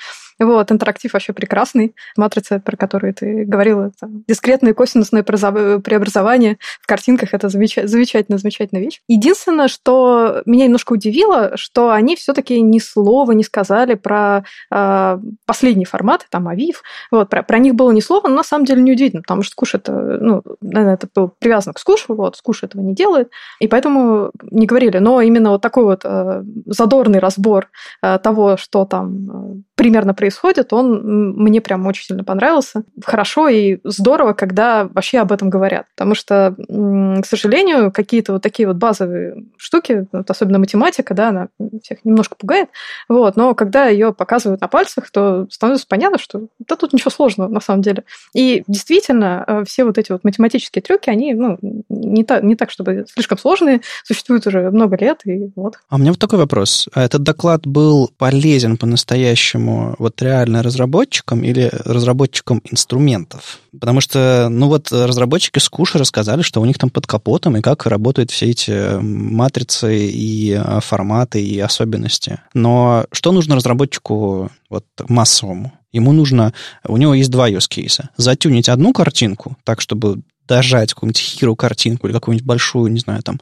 Вот, интерактив вообще прекрасный. Матрица, про которую ты говорила, это дискретное косинусное преобразование в картинках, это замечательно, замечательная вещь. Единственное, что меня немножко удивило, что они все-таки ни слова не сказали про э, последний формат, там, Авив. Вот, про, про них было ни слова, но на самом деле неудивительно, потому что Скуш это, ну, это было привязано к Скушу, вот, Скуш этого не делает, и поэтому не говорили. Но именно вот такой вот э, задорный разбор э, того, что там э, примерно происходит, он мне прям очень сильно понравился. Хорошо и здорово, когда вообще об этом говорят. Потому что, к сожалению, какие-то вот такие вот базовые штуки, вот особенно математика, да, она всех немножко пугает. Вот, но когда ее показывают на пальцах, то становится понятно, что да тут ничего сложного на самом деле. И действительно, э, все вот эти вот математические трюки, они ну, не, так, не так, чтобы слишком сложные, существуют уже много лет, и вот. А у меня вот такой вопрос. А этот доклад был полезен по-настоящему вот реально разработчикам или разработчикам инструментов? Потому что, ну вот разработчики с Куша рассказали, что у них там под капотом и как работают все эти матрицы и а, форматы и особенности. Но что нужно разработчику вот массовому? Ему нужно, у него есть два use кейса. Затюнить одну картинку так, чтобы дожать какую-нибудь хиру картинку или какую-нибудь большую, не знаю, там,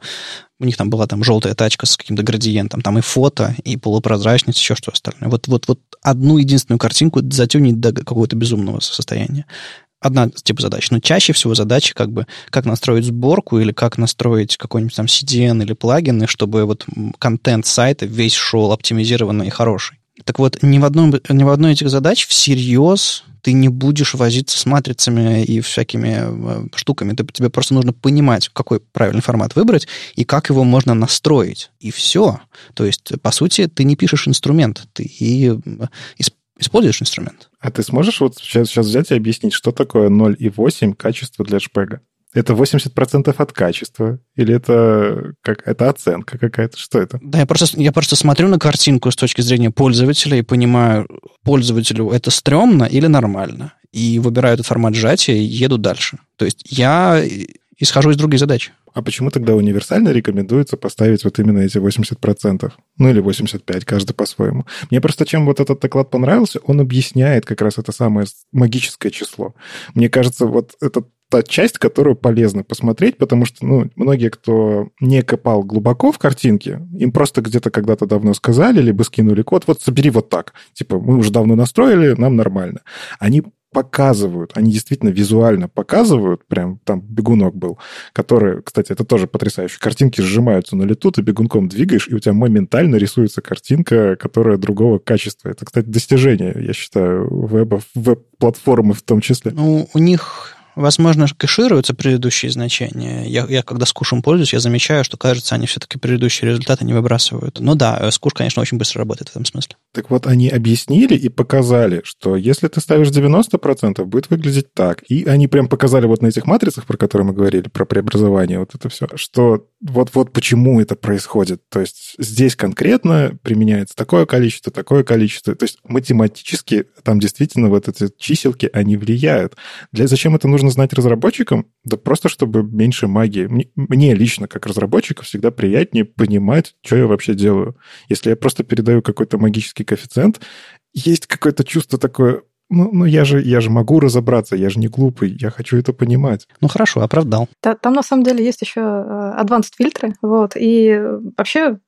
у них там была там желтая тачка с каким-то градиентом, там и фото, и полупрозрачность, еще что остальное. Вот, вот, вот одну единственную картинку затюнить до какого-то безумного состояния. Одна типа задач. Но чаще всего задачи как бы как настроить сборку или как настроить какой-нибудь там CDN или плагины, чтобы вот контент сайта весь шел оптимизированный и хороший. Так вот, ни в, одном, ни в одной из этих задач всерьез ты не будешь возиться с матрицами и всякими э, штуками. Ты, тебе просто нужно понимать, какой правильный формат выбрать и как его можно настроить. И все. То есть, по сути, ты не пишешь инструмент, ты и э, используешь инструмент. А ты сможешь вот сейчас, сейчас взять и объяснить, что такое 0,8 качество для шпега? Это 80% от качества? Или это, как, это оценка какая-то? Что это? Да, я просто, я просто смотрю на картинку с точки зрения пользователя и понимаю, пользователю это стрёмно или нормально. И выбираю этот формат сжатия и еду дальше. То есть я исхожу из другой задачи. А почему тогда универсально рекомендуется поставить вот именно эти 80%? Ну или 85%, каждый по-своему. Мне просто чем вот этот доклад понравился, он объясняет как раз это самое магическое число. Мне кажется, вот этот та часть, которую полезно посмотреть, потому что, ну, многие, кто не копал глубоко в картинке, им просто где-то когда-то давно сказали, либо скинули код, вот собери вот так. Типа, мы уже давно настроили, нам нормально. Они показывают, они действительно визуально показывают, прям там бегунок был, который, кстати, это тоже потрясающе, картинки сжимаются на лету, ты бегунком двигаешь, и у тебя моментально рисуется картинка, которая другого качества. Это, кстати, достижение, я считаю, веба, веб-платформы в том числе. Ну, у них Возможно, кэшируются предыдущие значения. Я, я когда скушем пользуюсь, я замечаю, что, кажется, они все-таки предыдущие результаты не выбрасывают. Ну да, скуш, конечно, очень быстро работает в этом смысле. Так вот, они объяснили и показали, что если ты ставишь 90%, будет выглядеть так. И они прям показали вот на этих матрицах, про которые мы говорили, про преобразование, вот это все, что вот-вот почему это происходит. То есть здесь конкретно применяется такое количество, такое количество. То есть математически там действительно вот эти чиселки, они влияют. Для зачем это нужно знать разработчикам? Да просто чтобы меньше магии. Мне, мне лично, как разработчику, всегда приятнее понимать, что я вообще делаю. Если я просто передаю какой-то магический коэффициент, есть какое-то чувство такое, ну, ну я, же, я же могу разобраться, я же не глупый, я хочу это понимать. Ну хорошо, оправдал. Да, там на самом деле есть еще э, advanced фильтры, вот, и вообще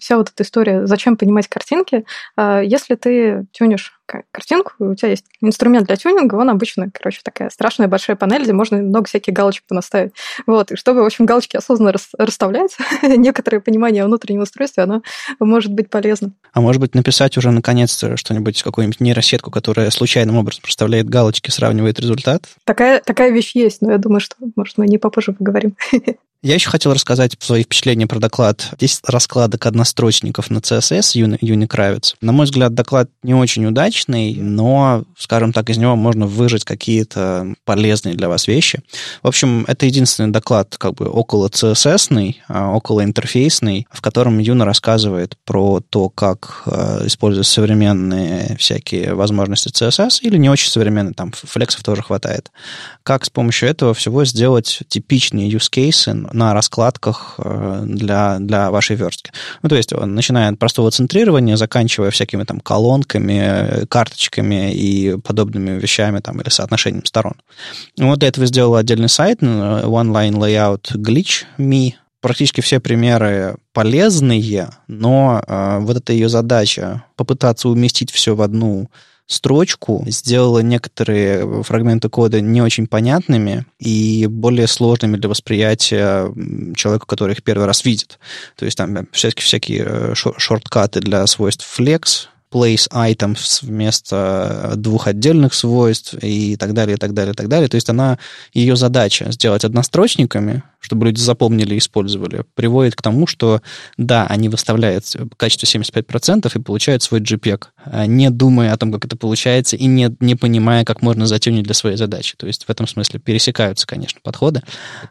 вся вот эта история, зачем понимать картинки, э, если ты тюнишь картинку, у тебя есть инструмент для тюнинга, он обычно, короче, такая страшная большая панель, где можно много всяких галочек понаставить. Вот, и чтобы, в общем, галочки осознанно расставлять, некоторое понимание о внутреннем устройстве, оно может быть полезно. А может быть, написать уже наконец-то что-нибудь, какую-нибудь нейросетку, которая случайным образом проставляет галочки, сравнивает результат? Такая, такая вещь есть, но я думаю, что, может, мы не попозже поговорим. Я еще хотел рассказать свои впечатления про доклад. Здесь раскладок однострочников на CSS Юни, Юни Кравец. На мой взгляд, доклад не очень удачный, но, скажем так, из него можно выжать какие-то полезные для вас вещи. В общем, это единственный доклад как бы около CSS, а, около интерфейсный, в котором Юна рассказывает про то, как э, использовать современные всякие возможности CSS или не очень современные, там флексов тоже хватает. Как с помощью этого всего сделать типичные use cases на раскладках э, для, для вашей верстки. Ну, то есть, начиная от простого центрирования, заканчивая всякими там колонками, карточками и подобными вещами там, или соотношением сторон. Вот для этого сделал отдельный сайт, One Line Layout Glitch Me, практически все примеры полезные, но э, вот эта ее задача попытаться уместить все в одну строчку, сделала некоторые фрагменты кода не очень понятными и более сложными для восприятия человека, который их первый раз видит. То есть там всякие, всякие э, шорткаты для свойств flex, place items вместо двух отдельных свойств и так далее, и так далее, и так далее. То есть она, ее задача сделать однострочниками, чтобы люди запомнили и использовали, приводит к тому, что да, они выставляют качество 75% и получают свой JPEG, а не думая о том, как это получается, и не, не понимая, как можно затюнить для своей задачи. То есть в этом смысле пересекаются, конечно, подходы.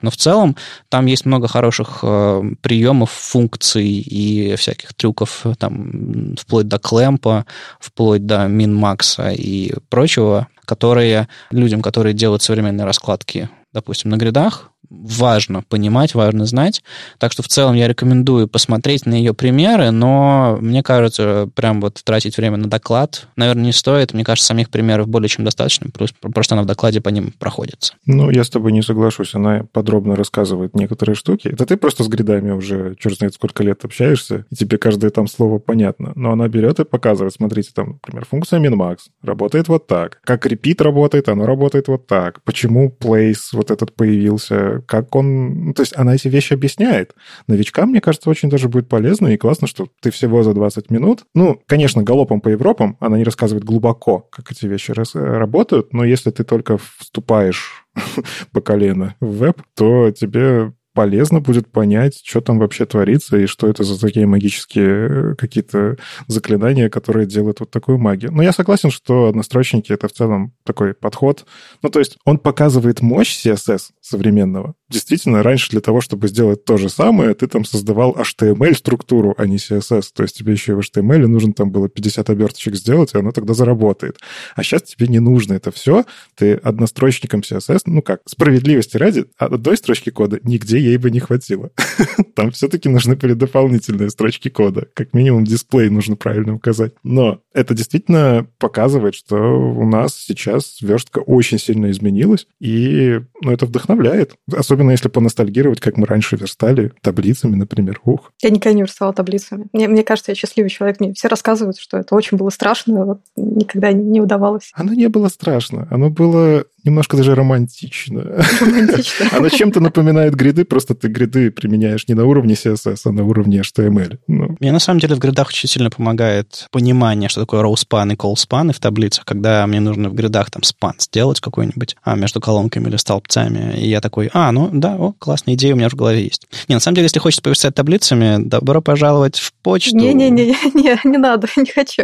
Но в целом там есть много хороших э, приемов, функций и всяких трюков, там, вплоть до клемпа, вплоть до min-макса и прочего, которые людям, которые делают современные раскладки, допустим, на гридах, важно понимать, важно знать. Так что в целом я рекомендую посмотреть на ее примеры, но мне кажется, прям вот тратить время на доклад, наверное, не стоит. Мне кажется, самих примеров более чем достаточно, просто она в докладе по ним проходится. Ну, я с тобой не соглашусь. Она подробно рассказывает некоторые штуки. Это ты просто с гридами уже черт знает сколько лет общаешься, и тебе каждое там слово понятно. Но она берет и показывает, смотрите, там, например, функция min-max работает вот так. Как repeat работает, оно работает вот так. Почему place вот этот появился, как он... Ну, то есть она эти вещи объясняет. Новичкам, мне кажется, очень даже будет полезно и классно, что ты всего за 20 минут... Ну, конечно, галопом по Европам она не рассказывает глубоко, как эти вещи работают, но если ты только вступаешь по колено в веб, то тебе полезно будет понять, что там вообще творится и что это за такие магические э, какие-то заклинания, которые делают вот такую магию. Но я согласен, что однострочники — это в целом такой подход. Ну, то есть он показывает мощь CSS современного. Действительно, раньше для того, чтобы сделать то же самое, ты там создавал HTML-структуру, а не CSS. То есть тебе еще и в HTML нужно там было 50 оберточек сделать, и оно тогда заработает. А сейчас тебе не нужно это все. Ты однострочником CSS, ну как, справедливости ради, одной строчки кода нигде ей бы не хватило. Там все-таки нужны были дополнительные строчки кода. Как минимум дисплей нужно правильно указать. Но это действительно показывает, что у нас сейчас верстка очень сильно изменилась, и ну, это вдохновляет. Особенно если поностальгировать, как мы раньше верстали таблицами, например. Ух. Я никогда не верстала таблицами. Мне, мне кажется, я счастливый человек. Мне все рассказывают, что это очень было страшно, вот никогда не удавалось. Оно не было страшно. Оно было немножко даже романтично. Романтично. Оно чем-то напоминает гриды, просто ты гриды применяешь не на уровне CSS, а на уровне HTML. Ну. Мне на самом деле в гридах очень сильно помогает понимание, что такое row span и call span в таблицах, когда мне нужно в гридах там span сделать какой-нибудь а, между колонками или столбцами, и я такой, а, ну да, о, классная идея у меня в голове есть. Не, на самом деле, если хочешь поверстать таблицами, добро пожаловать в почту. Не-не-не, не, не надо, не хочу.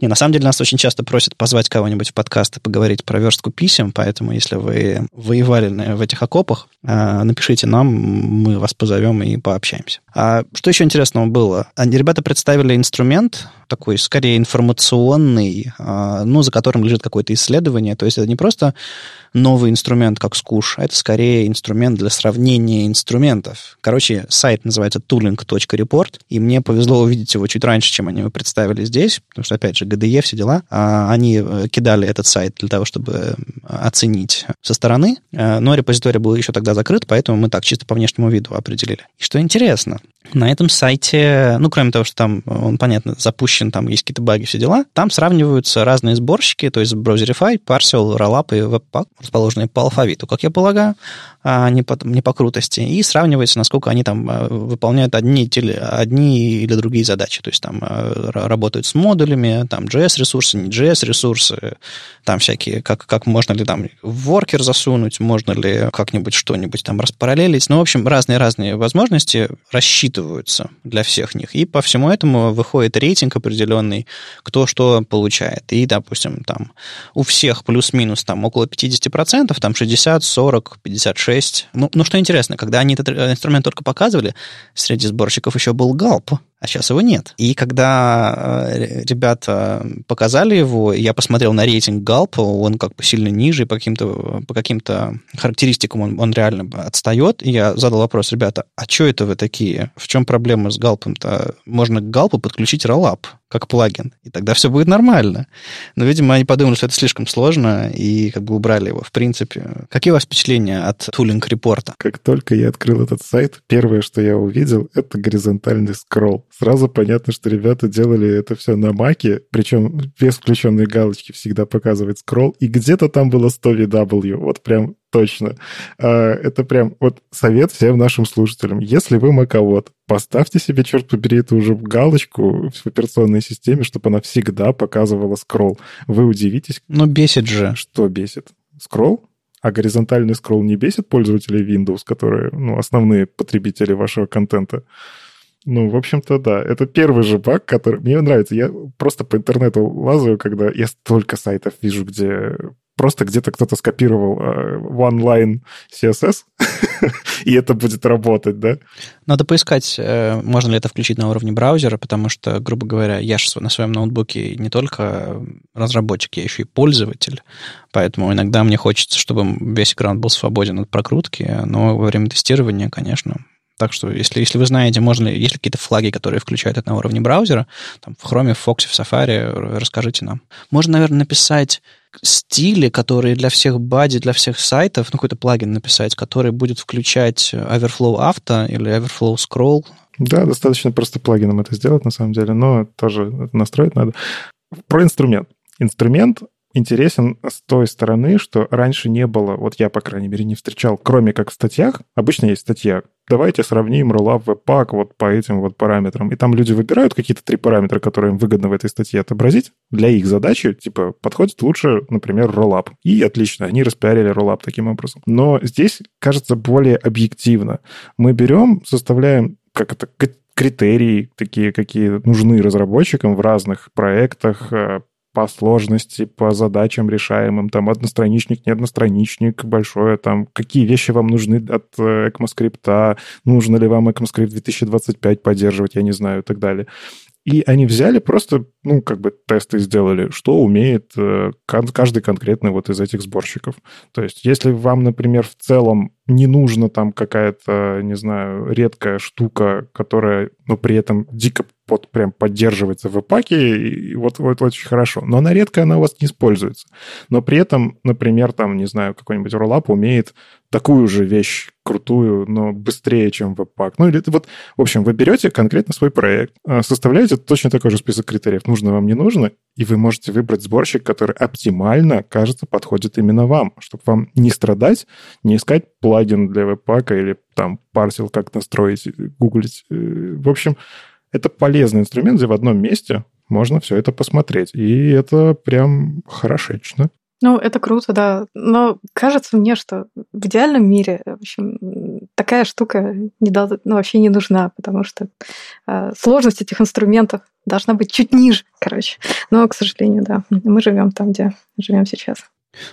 Не, на самом деле нас очень часто просят позвать кого-нибудь в подкаст и поговорить про верстку писем, поэтому если вы воевали в этих окопах, э, напишите нам, мы вас позовем и пообщаемся. А что еще интересного было? Ребята представили инструмент, такой скорее информационный, э, ну, за которым лежит какое-то исследование. То есть это не просто новый инструмент, как Скуш, а это скорее инструмент для сравнения инструментов. Короче, сайт называется tooling.report, и мне повезло увидеть его чуть раньше, чем они его представили здесь, потому что, опять же, GDE, все дела. А, они э, кидали этот сайт для того, чтобы э, оценить со стороны, э, но репозиторий был еще тогда закрыт, поэтому мы так чисто по внешнему виду определили. И что интересно, на этом сайте, ну, кроме того, что там он, понятно, запущен, там есть какие-то баги, все дела, там сравниваются разные сборщики, то есть Browserify, Parcel, Rollup и Webpack, расположенные по алфавиту, как я полагаю, а не по, не по крутости, и сравнивается, насколько они там выполняют одни, одни или другие задачи, то есть там работают с модулями, файлями, там JS-ресурсы, не JS-ресурсы, там всякие, как, как можно ли там воркер засунуть, можно ли как-нибудь что-нибудь там распараллелить. Ну, в общем, разные-разные возможности рассчитываются для всех них. И по всему этому выходит рейтинг определенный, кто что получает. И, допустим, там у всех плюс-минус там около 50%, там 60, 40, 56. Ну, ну, что интересно, когда они этот инструмент только показывали, среди сборщиков еще был Галп, а сейчас его нет. И когда э, ребята показали его, я посмотрел на рейтинг Галпа, он как бы сильно ниже, по каким-то, по каким-то характеристикам он, он реально отстает. И я задал вопрос, ребята, а что это вы такие? В чем проблема с Галпом-то? Можно к Галпу подключить Rollup как плагин, и тогда все будет нормально. Но, видимо, они подумали, что это слишком сложно, и как бы убрали его. В принципе, какие у вас впечатления от тулинг репорта? Как только я открыл этот сайт, первое, что я увидел, это горизонтальный скролл сразу понятно, что ребята делали это все на маке, причем без включенной галочки всегда показывает скролл, и где-то там было 100 VW, вот прям точно. А, это прям вот совет всем нашим слушателям. Если вы маковод, поставьте себе, черт побери, эту уже галочку в операционной системе, чтобы она всегда показывала скролл. Вы удивитесь. Но бесит же. Что бесит? Скролл? А горизонтальный скролл не бесит пользователей Windows, которые, ну, основные потребители вашего контента? Ну, в общем-то, да. Это первый же баг, который... Мне нравится. Я просто по интернету лазаю, когда я столько сайтов вижу, где просто где-то кто-то скопировал э, OneLine CSS, и это будет работать, да? Надо поискать, э, можно ли это включить на уровне браузера, потому что, грубо говоря, я же на своем ноутбуке не только разработчик, я еще и пользователь, поэтому иногда мне хочется, чтобы весь экран был свободен от прокрутки, но во время тестирования, конечно, так что, если, если вы знаете, можно ли, есть ли какие-то флаги, которые включают это на уровне браузера, там, в Chrome, в Fox, в Safari, расскажите нам. Можно, наверное, написать стили, которые для всех бади, для всех сайтов, ну, какой-то плагин написать, который будет включать Overflow Auto или Overflow Scroll. Да, достаточно просто плагином это сделать, на самом деле, но тоже настроить надо. Про инструмент. Инструмент интересен с той стороны, что раньше не было, вот я, по крайней мере, не встречал, кроме как в статьях, обычно есть статья, давайте сравним Rollup Webpack вот по этим вот параметрам. И там люди выбирают какие-то три параметра, которые им выгодно в этой статье отобразить. Для их задачи, типа, подходит лучше, например, Rollup. И отлично, они распиарили Rollup таким образом. Но здесь, кажется, более объективно. Мы берем, составляем как это, критерии, такие, какие нужны разработчикам в разных проектах, э, по сложности, по задачам решаемым, там одностраничник, не одностраничник, большое, там какие вещи вам нужны от э, ECMAScript, нужно ли вам ECMAScript 2025 поддерживать, я не знаю, и так далее. И они взяли просто, ну, как бы тесты сделали, что умеет э, каждый конкретный вот из этих сборщиков. То есть, если вам, например, в целом не нужна там какая-то, не знаю, редкая штука, которая, но при этом дико под, прям поддерживается в паке, и вот, вот очень хорошо. Но она редко, она у вас не используется. Но при этом, например, там, не знаю, какой-нибудь Rollup умеет такую же вещь крутую, но быстрее, чем веб-пак. Ну, или вот, в общем, вы берете конкретно свой проект, а, составляете точно такой же список критериев, нужно вам, не нужно, и вы можете выбрать сборщик, который оптимально, кажется, подходит именно вам, чтобы вам не страдать, не искать плагин для веб-пака или там парсил, как настроить, гуглить. Э, в общем, это полезный инструмент, где в одном месте можно все это посмотреть. И это прям хорошечно. Ну, это круто, да. Но кажется мне, что в идеальном мире, в общем, такая штука не дол- ну, вообще не нужна, потому что э, сложность этих инструментов должна быть чуть ниже, короче. Но, к сожалению, да, мы живем там, где живем сейчас.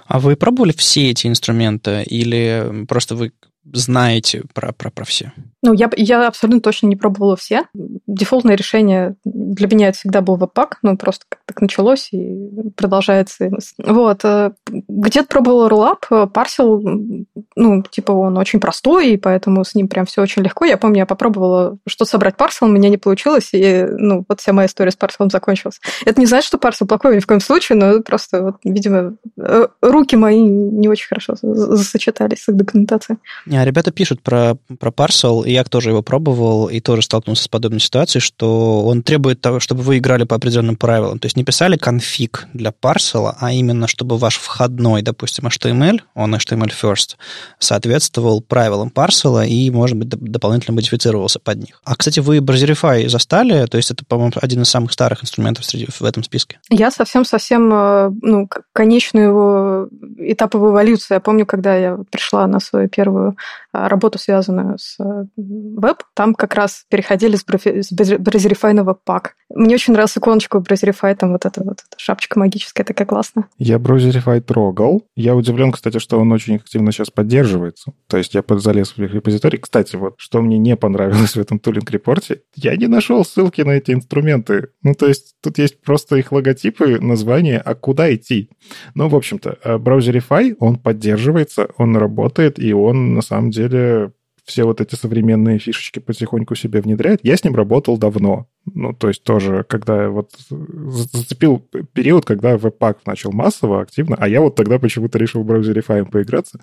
А вы пробовали все эти инструменты или просто вы знаете про, про, про все? Ну, я, я абсолютно точно не пробовала все. Дефолтное решение для меня это всегда был веб-пак, ну, просто как так началось и продолжается. Вот. Э, где-то пробовала Rollup, парсил, ну, типа он очень простой, и поэтому с ним прям все очень легко. Я помню, я попробовала что собрать парсел, у меня не получилось, и, ну, вот вся моя история с парселом закончилась. Это не значит, что парсел плохой ни в коем случае, но просто, вот, видимо, э, руки мои не очень хорошо сочетались с их документацией. А ребята пишут про, про Parcel, и я тоже его пробовал, и тоже столкнулся с подобной ситуацией, что он требует того, чтобы вы играли по определенным правилам. То есть не писали конфиг для Parcel, а именно, чтобы ваш входной, допустим, HTML, он HTML first, соответствовал правилам Parcel и, может быть, дополнительно модифицировался под них. А, кстати, вы Browserify застали? То есть это, по-моему, один из самых старых инструментов среди, в этом списке. Я совсем-совсем, э, ну, конечную его этап эволюции. Я помню, когда я пришла на свою первую а, работу, связанную с э, веб, там как раз переходили с Browserify на Webpack. Мне очень нравилась иконочка Browserify, там вот эта вот эта шапочка магическая, такая классная. Я Browserify трогал. Я удивлен, кстати, что он очень активно сейчас поддерживается. То есть я залез в их репозиторий. Кстати, вот что мне не понравилось в этом тулинг-репорте, я не нашел ссылки на эти инструменты. Ну, то есть тут есть просто их логотипы, название, а куда идти. Ну, в общем-то, э, Browserify, он поддерживается, он работает, и он на самом деле все вот эти современные фишечки потихоньку себе внедряет. Я с ним работал давно. Ну, то есть тоже, когда вот зацепил период, когда веб-пак начал массово, активно, а я вот тогда почему-то решил в Fime поиграться.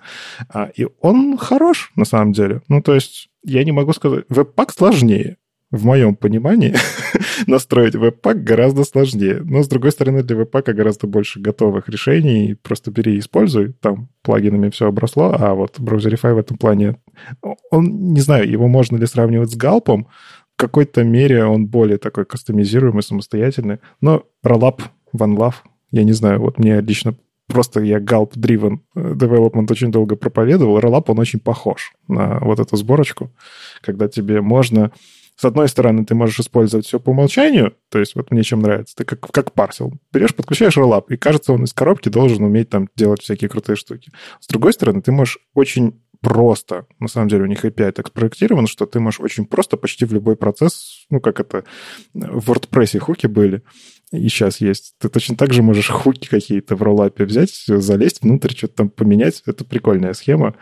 А, и он хорош, на самом деле. Ну, то есть я не могу сказать... Веб-пак сложнее в моем понимании, настроить веб-пак гораздо сложнее. Но, с другой стороны, для веб-пака гораздо больше готовых решений. Просто бери и используй. Там плагинами все обросло, а вот Browserify в этом плане... Он, не знаю, его можно ли сравнивать с Галпом. В какой-то мере он более такой кастомизируемый, самостоятельный. Но Rollup, OneLove, я не знаю, вот мне лично просто я Gulp-driven э, development очень долго проповедовал. Rollup, он очень похож на вот эту сборочку, когда тебе можно с одной стороны, ты можешь использовать все по умолчанию, то есть вот мне чем нравится, ты как, как парсел. Берешь, подключаешь роллап, и кажется, он из коробки должен уметь там делать всякие крутые штуки. С другой стороны, ты можешь очень просто, на самом деле у них API так спроектирован, что ты можешь очень просто почти в любой процесс, ну, как это в WordPress хуки были, и сейчас есть. Ты точно так же можешь хуки какие-то в роллапе взять, залезть внутрь, что-то там поменять. Это прикольная схема.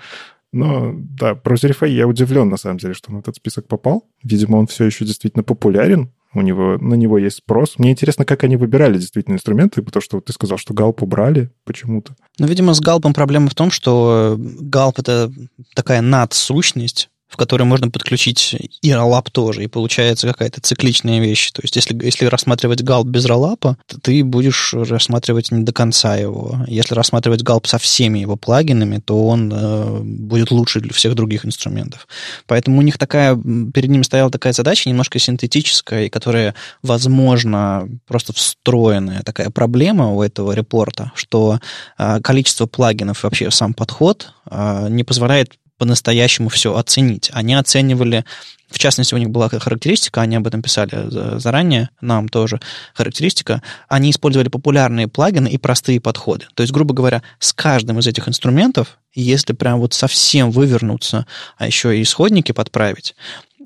Но, да, про Zerify я удивлен, на самом деле, что он в этот список попал. Видимо, он все еще действительно популярен. У него, на него есть спрос. Мне интересно, как они выбирали действительно инструменты, потому что вот ты сказал, что галп убрали почему-то. Ну, видимо, с галпом проблема в том, что галп — это такая надсущность, в который можно подключить и роллап тоже, и получается какая-то цикличная вещь. То есть если, если рассматривать галп без роллапа, то ты будешь рассматривать не до конца его. Если рассматривать галп со всеми его плагинами, то он э, будет лучше для всех других инструментов. Поэтому у них такая, перед ними стояла такая задача немножко синтетическая, и которая, возможно, просто встроенная такая проблема у этого репорта, что э, количество плагинов, вообще сам подход э, не позволяет по-настоящему все оценить. Они оценивали, в частности, у них была характеристика, они об этом писали заранее, нам тоже характеристика, они использовали популярные плагины и простые подходы. То есть, грубо говоря, с каждым из этих инструментов, если прям вот совсем вывернуться, а еще и исходники подправить,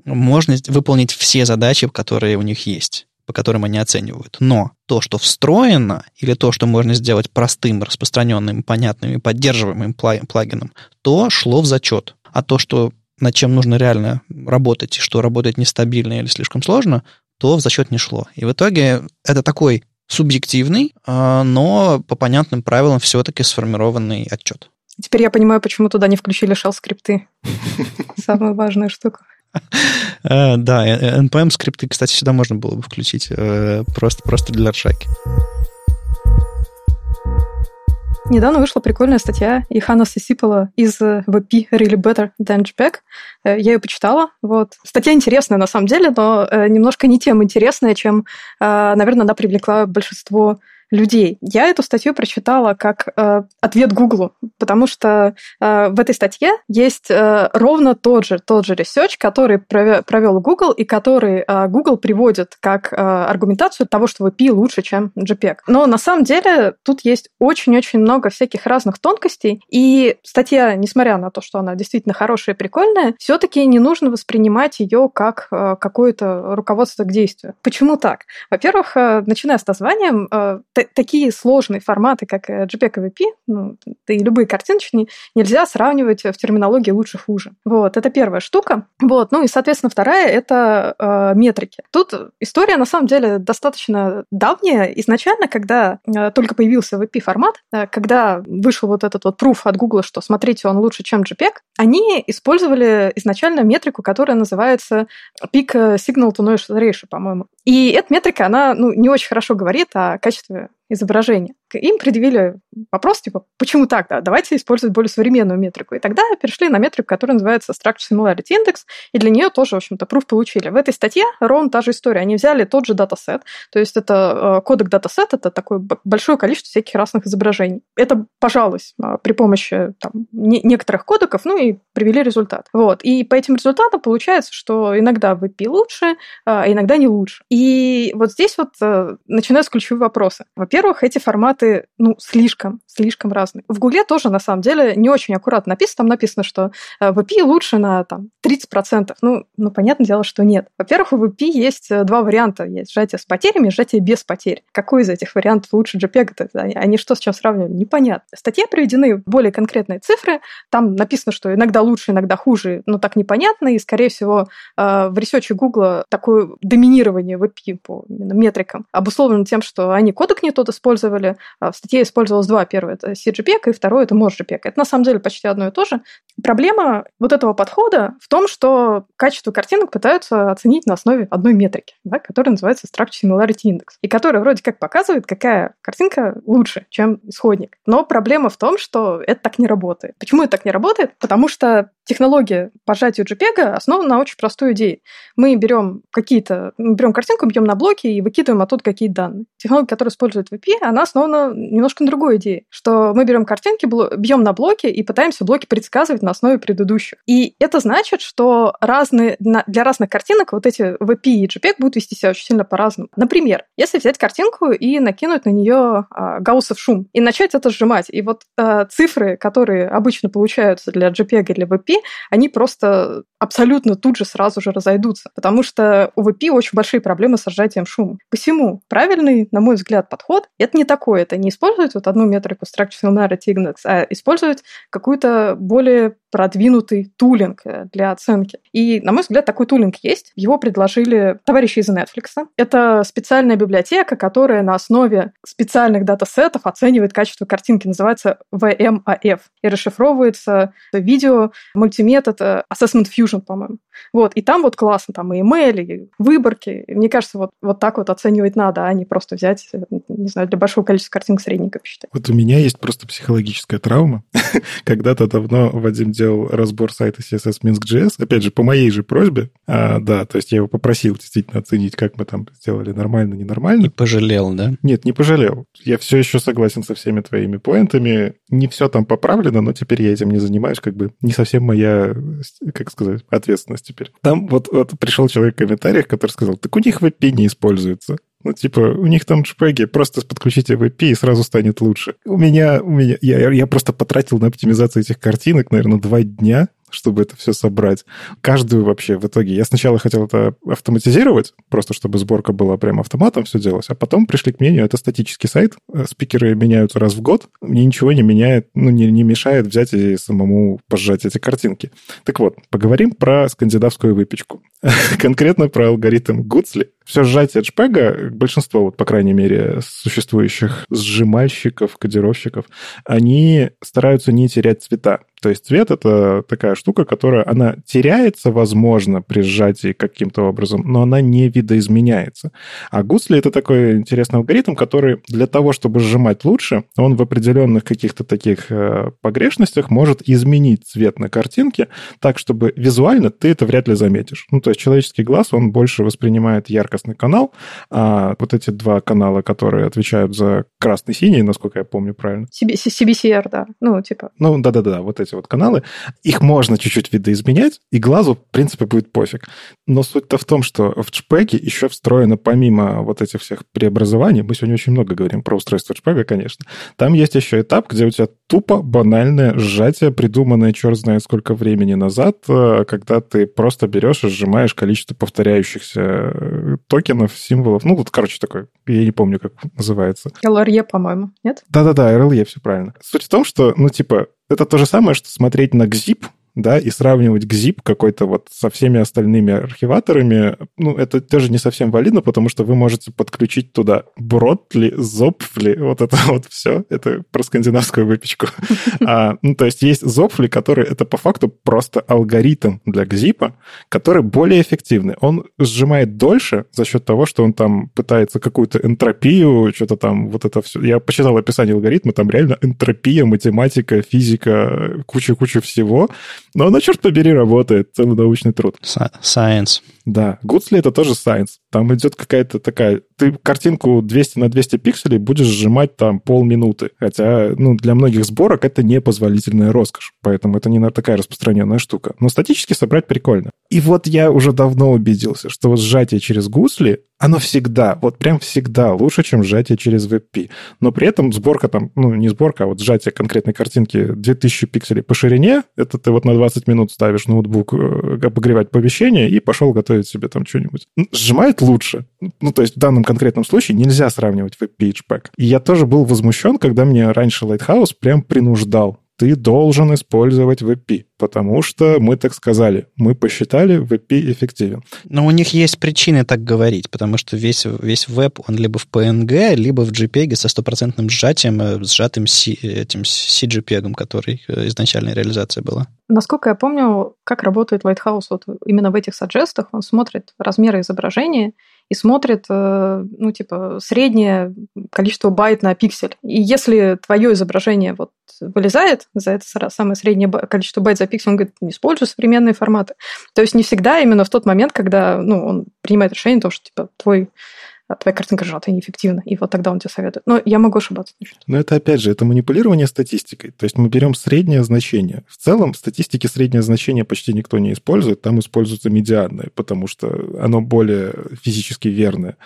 можно выполнить все задачи, которые у них есть по которым они оценивают. Но то, что встроено, или то, что можно сделать простым, распространенным, понятным и поддерживаемым плагином, то шло в зачет. А то, что над чем нужно реально работать, и что работает нестабильно или слишком сложно, то в зачет не шло. И в итоге это такой субъективный, а, но по понятным правилам все-таки сформированный отчет. Теперь я понимаю, почему туда не включили shell скрипты. Самая важная штука. Э, да, NPM скрипты, кстати, сюда можно было бы включить э, просто, просто для ржаки. Недавно вышла прикольная статья Йоханнеса Сиипола Is WebP Really Better Than JPEG. Э, я ее почитала. Вот. Статья интересная на самом деле, но немножко не тем интересная, чем, наверное, она привлекла большинство людей. Я эту статью прочитала как э, ответ Гуглу, потому что э, в этой статье есть э, ровно тот же, тот же research, который провел Google и который э, Google приводит как э, аргументацию того, что WebP лучше, чем JPEG. Но на самом деле тут есть очень-очень много всяких разных тонкостей, и статья, несмотря на то, что она действительно хорошая и прикольная, все-таки не нужно воспринимать ее как э, какое-то руководство к действию. Почему так? Во-первых, э, начиная с названия, э, такие сложные форматы, как JPEG и WP, ну, да и любые картиночные, нельзя сравнивать в терминологии лучше-хуже. Вот, это первая штука. Вот, ну и, соответственно, вторая — это э, метрики. Тут история, на самом деле, достаточно давняя. Изначально, когда э, только появился WP-формат, э, когда вышел вот этот вот пруф от Google, что, смотрите, он лучше, чем JPEG, они использовали изначально метрику, которая называется Peak Signal to Noise Ratio, по-моему. И эта метрика, она ну, не очень хорошо говорит о качестве изображения. Им предъявили вопрос, типа, почему так? Да, давайте использовать более современную метрику. И тогда перешли на метрику, которая называется Structure Similarity Index, и для нее тоже, в общем-то, пруф получили. В этой статье ровно та же история. Они взяли тот же датасет, то есть это э, кодек датасет, это такое большое количество всяких разных изображений. Это пожалуйста, а, при помощи там, некоторых кодеков, ну и привели результат. Вот. И по этим результатам получается, что иногда VP лучше, а иногда не лучше. И вот здесь вот э, начинаются ключевые вопросы. Во-первых, эти форматы, ну, слишком, слишком разные. В Гугле тоже, на самом деле, не очень аккуратно написано. Там написано, что э, VP лучше на там, 30%. Ну, ну, понятное дело, что нет. Во-первых, у VP есть э, два варианта. Есть сжатие с потерями, сжатие без потерь. Какой из этих вариантов лучше JPEG? -то? Они что сейчас сравнивали? Непонятно. В статье приведены более конкретные цифры. Там написано, что иногда лучше, иногда хуже, но так непонятно. И, скорее всего, в ресече Гугла такое доминирование VP по метрикам обусловлено тем, что они кодек не тот использовали. А в статье использовалось два. Первое – это CGPEG, и второе – это MOSGPEG. Это на самом деле почти одно и то же. Проблема вот этого подхода в том, что качество картинок пытаются оценить на основе одной метрики, да, которая называется Structure Similarity Index, и которая вроде как показывает, какая картинка лучше, чем исходник. Но проблема в том, что это так не работает. Почему это так не работает? Потому что технология по сжатию JPEG основана на очень простой идее. Мы берем какие-то, берем картинку, бьем на блоки и выкидываем оттуда какие-то данные. Технология, которая использует VP, она основана немножко на другой идее, что мы берем картинки, бьем на блоки и пытаемся блоки предсказывать на основе предыдущих. И это значит, что разные, для разных картинок вот эти VP и JPEG будут вести себя очень сильно по-разному. Например, если взять картинку и накинуть на нее а, гауссов шум и начать это сжимать, и вот а, цифры, которые обычно получаются для JPEG или VP, они просто абсолютно тут же сразу же разойдутся, потому что у VP очень большие проблемы с сжатием шума. Посему правильный, на мой взгляд, подход — это не такой, это не использовать вот одну метрику Structure Similarity Index, а использовать какую-то более продвинутый тулинг э, для оценки. И, на мой взгляд, такой тулинг есть. Его предложили товарищи из Netflix. Это специальная библиотека, которая на основе специальных датасетов оценивает качество картинки. Называется VMAF. И расшифровывается видео мультиметод Assessment Fusion, по-моему. Вот. И там вот классно, там и email, и выборки. Мне кажется, вот, вот так вот оценивать надо, а не просто взять, э, не знаю, для большого количества картинок средненько посчитать. Вот у меня есть просто психологическая травма. Когда-то давно Вадим делал разбор сайта CSS Minsk.js, опять же, по моей же просьбе. А, да, то есть я его попросил действительно оценить, как мы там сделали нормально, ненормально. И пожалел, да? Нет, не пожалел. Я все еще согласен со всеми твоими поинтами. Не все там поправлено, но теперь я этим не занимаюсь, как бы не совсем моя, как сказать, ответственность теперь. Там вот, вот пришел человек в комментариях, который сказал, так у них VP не используется. Ну, типа, у них там джпеги, просто подключите VP и сразу станет лучше. У меня, у меня, я, я просто потратил на оптимизацию этих картинок, наверное, два дня, чтобы это все собрать. Каждую вообще в итоге. Я сначала хотел это автоматизировать, просто чтобы сборка была прям автоматом все делалось, а потом пришли к мнению, это статический сайт, э, спикеры меняются раз в год, мне ничего не меняет, ну, не, не мешает взять и самому пожать эти картинки. Так вот, поговорим про скандинавскую выпечку. Конкретно про алгоритм Гуцли. Все сжатие JPEG, большинство, вот, по крайней мере, существующих сжимальщиков, кодировщиков, они стараются не терять цвета. То есть цвет — это такая штука, которая, она теряется, возможно, при сжатии каким-то образом, но она не видоизменяется. А Гусли — это такой интересный алгоритм, который для того, чтобы сжимать лучше, он в определенных каких-то таких э, погрешностях может изменить цвет на картинке так, чтобы визуально ты это вряд ли заметишь. Ну, то есть человеческий глаз, он больше воспринимает яркостный канал, а вот эти два канала, которые отвечают за красный-синий, насколько я помню правильно. CBCR, да. Ну, типа. Ну, да-да-да, вот эти вот каналы, их можно чуть-чуть видоизменять, и глазу, в принципе, будет пофиг. Но суть-то в том, что в JPEG еще встроено, помимо вот этих всех преобразований, мы сегодня очень много говорим про устройство JPEG, конечно, там есть еще этап, где у тебя тупо банальное сжатие, придуманное черт знает сколько времени назад, э, когда ты просто берешь и сжимаешь количество повторяющихся э, токенов, символов. Ну, вот, короче, такой, я не помню, как называется. LRE, по-моему, нет? Да-да-да, RLE, все правильно. Суть в том, что, ну, типа, это то же самое, что смотреть на GZIP, да, и сравнивать GZIP какой-то вот со всеми остальными архиваторами, ну, это тоже не совсем валидно, потому что вы можете подключить туда Бродли, Зопфли, вот это вот все, это про скандинавскую выпечку. А, ну, то есть есть Зопфли, который это по факту просто алгоритм для GZIP, который более эффективный. Он сжимает дольше за счет того, что он там пытается какую-то энтропию, что-то там, вот это все. Я почитал описание алгоритма, там реально энтропия, математика, физика, куча-куча всего. Но она, черт побери, работает. Целый научный труд. Science. Да. Гудсли это тоже science. Там идет какая-то такая... Ты картинку 200 на 200 пикселей будешь сжимать там полминуты. Хотя, ну, для многих сборок это непозволительная роскошь. Поэтому это не такая распространенная штука. Но статически собрать прикольно. И вот я уже давно убедился, что вот сжатие через гусли, оно всегда, вот прям всегда лучше, чем сжатие через WebP. Но при этом сборка там, ну, не сборка, а вот сжатие конкретной картинки 2000 пикселей по ширине, это ты вот на 20 минут ставишь ноутбук э, обогревать помещение и пошел готовить себе там что-нибудь. Сжимает лучше. Ну, то есть в данном конкретном случае нельзя сравнивать и HPAC. И я тоже был возмущен, когда мне раньше Lighthouse прям принуждал ты должен использовать VP, потому что мы так сказали, мы посчитали, VP эффективен. Но у них есть причины так говорить, потому что весь, весь веб, он либо в PNG, либо в JPEG со стопроцентным сжатием, э, сжатым C, этим CJPEG, который э, изначальная реализация была. Насколько я помню, как работает Lighthouse вот именно в этих саджестах, он смотрит размеры изображения и смотрит, э, ну, типа, среднее количество байт на пиксель. И если твое изображение вот вылезает за это самое среднее количество байт за пиксель, он говорит, не используй современные форматы. То есть не всегда именно в тот момент, когда ну, он принимает решение, то, что типа твой твоя картинка сжата неэффективна, и вот тогда он тебе советует. Но я могу ошибаться. Но это, опять же, это манипулирование статистикой. То есть мы берем среднее значение. В целом, в статистике среднее значение почти никто не использует, там используется медианное, потому что оно более физически верное.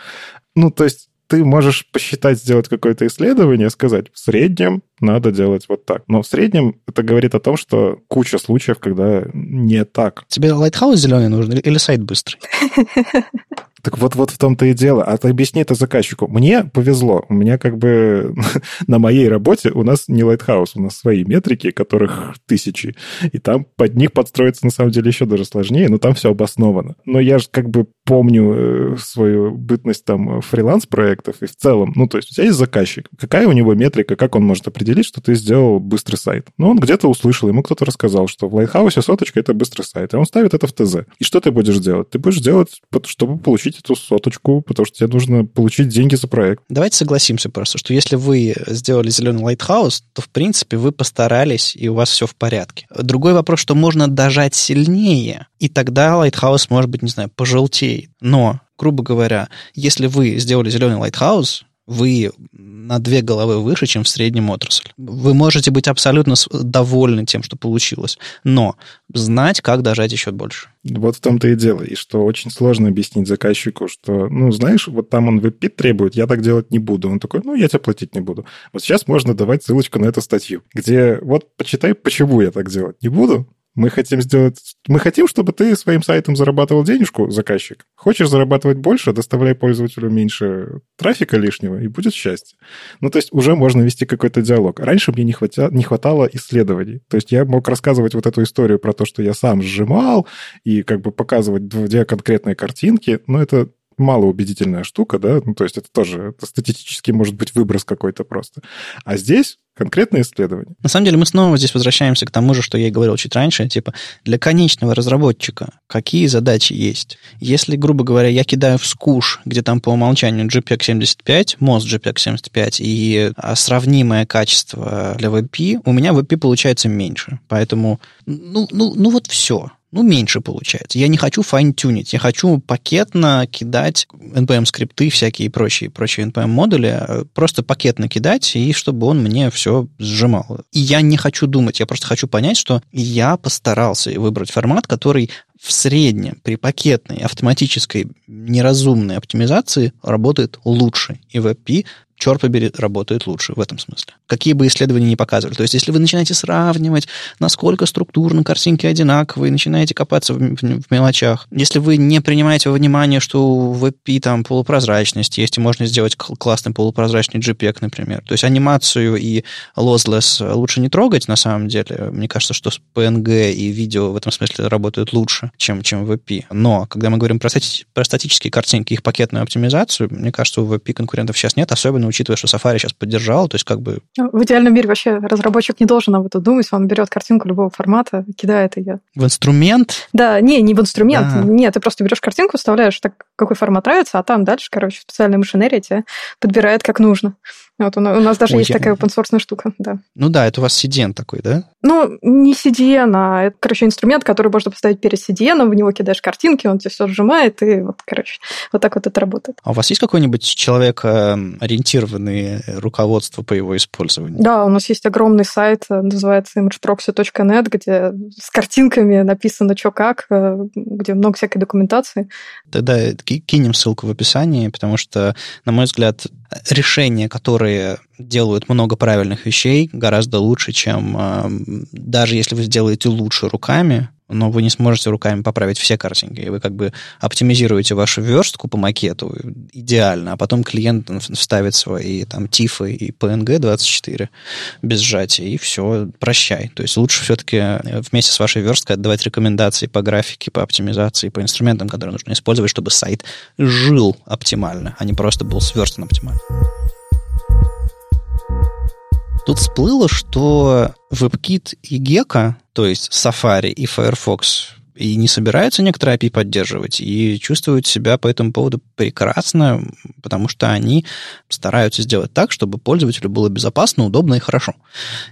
Ну, то есть ты можешь посчитать, сделать какое-то исследование, сказать, в среднем надо делать вот так. Но в среднем это говорит о том, что куча случаев, когда не так. Тебе Lighthouse зеленый нужен или сайт быстрый? Так вот, вот в том-то и дело. А объясни это заказчику. Мне повезло. У меня как бы на моей работе у нас не Lighthouse, у нас свои метрики, которых тысячи. И там под них подстроиться на самом деле еще даже сложнее, но там все обосновано. Но я же как бы помню э, свою бытность там фриланс-проектов и в целом, ну, то есть у тебя есть заказчик. Какая у него метрика, как он может определить, что ты сделал быстрый сайт? Ну, он где-то услышал, ему кто-то рассказал, что в Lighthouse е соточка — это быстрый сайт, и он ставит это в ТЗ. И что ты будешь делать? Ты будешь делать, чтобы получить получить эту соточку, потому что тебе нужно получить деньги за проект. Давайте согласимся просто, что если вы сделали зеленый Lighthouse, то, в принципе, вы постарались, и у вас все в порядке. Другой вопрос, что можно дожать сильнее, и тогда Lighthouse, может быть, не знаю, пожелтеет. Но грубо говоря, если вы сделали зеленый Lighthouse, вы на две головы выше, чем в среднем отрасль. Вы можете быть абсолютно довольны тем, что получилось, но знать, как дожать еще больше. Вот в том-то и дело. И что очень сложно объяснить заказчику, что, ну, знаешь, вот там он WebP требует, я так делать не буду. Он такой, ну, я тебе платить не буду. Вот сейчас можно давать ссылочку на эту статью, где вот почитай, почему я так делать не буду, мы хотим сделать... Мы хотим, чтобы ты своим сайтом зарабатывал денежку, заказчик. Хочешь зарабатывать больше, доставляй пользователю меньше трафика лишнего, и будет счастье. Ну, то есть уже можно вести какой-то диалог. Раньше мне не, хватя... не хватало исследований. То есть я мог рассказывать вот эту историю про то, что я сам сжимал, и как бы показывать две конкретные картинки, но это малоубедительная штука, да, ну, то есть это тоже это статистически может быть выброс какой-то просто. А здесь конкретное исследование. На самом деле мы снова здесь возвращаемся к тому же, что я и говорил чуть раньше, типа для конечного разработчика какие задачи есть. Если, грубо говоря, я кидаю в скуш, где там по умолчанию JPEG 75, мост JPEG 75 и а, сравнимое качество для WebP, у меня WebP получается меньше. Поэтому, ну, ну, ну вот все ну, меньше получается. Я не хочу файн-тюнить, я хочу пакетно кидать NPM-скрипты всякие и прочие, прочие NPM-модули, э, просто пакетно кидать, и чтобы он мне все сжимал. И я не хочу думать, я просто хочу понять, что я постарался выбрать формат, который в среднем при пакетной автоматической неразумной оптимизации работает лучше. И WebP черт побери, работает лучше в этом смысле. Какие бы исследования ни показывали. То есть, если вы начинаете сравнивать, насколько структурно картинки одинаковые, начинаете копаться в, в, в мелочах, если вы не принимаете во внимание, что в WebP там полупрозрачность есть, и можно сделать классный полупрозрачный JPEG, например. То есть, анимацию и lossless лучше не трогать, на самом деле. Мне кажется, что PNG и видео в этом смысле работают лучше, чем, чем в WebP. Но, когда мы говорим про, стати про статические картинки, их пакетную оптимизацию, мне кажется, у WebP конкурентов сейчас нет, особенно учитывая, что Safari сейчас поддержал, то есть как бы... Ну, в идеальном мире вообще разработчик не должен об этом думать, он берет картинку любого формата, кидает ее. В инструмент? Да, не, не в инструмент, а. нет, ты просто берешь картинку, вставляешь так, какой формат нравится, а там дальше, короче, специальная машинерия тебе подбирает как нужно. Вот у нас даже Ой, есть я... такая open source штука, да. Ну да, это у вас CDN такой, да? Ну, не CDN, а это, короче, инструмент, который можно поставить перед CDN, в него кидаешь картинки, он тебе все сжимает, и вот, короче, вот так вот это работает. А у вас есть какой-нибудь человек-ориентированное руководство по его использованию? Да, у нас есть огромный сайт, называется imageproxy.net, где с картинками написано, что как, э, где много всякой документации. Тогда кинем ссылку в описании, потому что, на мой взгляд, решения, которые делают много правильных вещей, гораздо лучше, чем э, даже если вы сделаете лучше руками, но вы не сможете руками поправить все картинки. И вы как бы оптимизируете вашу верстку по макету идеально, а потом клиент вставит свои там тифы и PNG 24 без сжатия, и все, прощай. То есть лучше все-таки э, вместе с вашей версткой отдавать рекомендации по графике, по оптимизации, по инструментам, которые нужно использовать, чтобы сайт жил оптимально, а не просто был сверстан оптимально. Тут всплыло, что WebKit и Gecko, то есть Safari и Firefox, и не собираются некоторые API поддерживать, и чувствуют себя по этому поводу прекрасно, потому что они стараются сделать так, чтобы пользователю было безопасно, удобно и хорошо.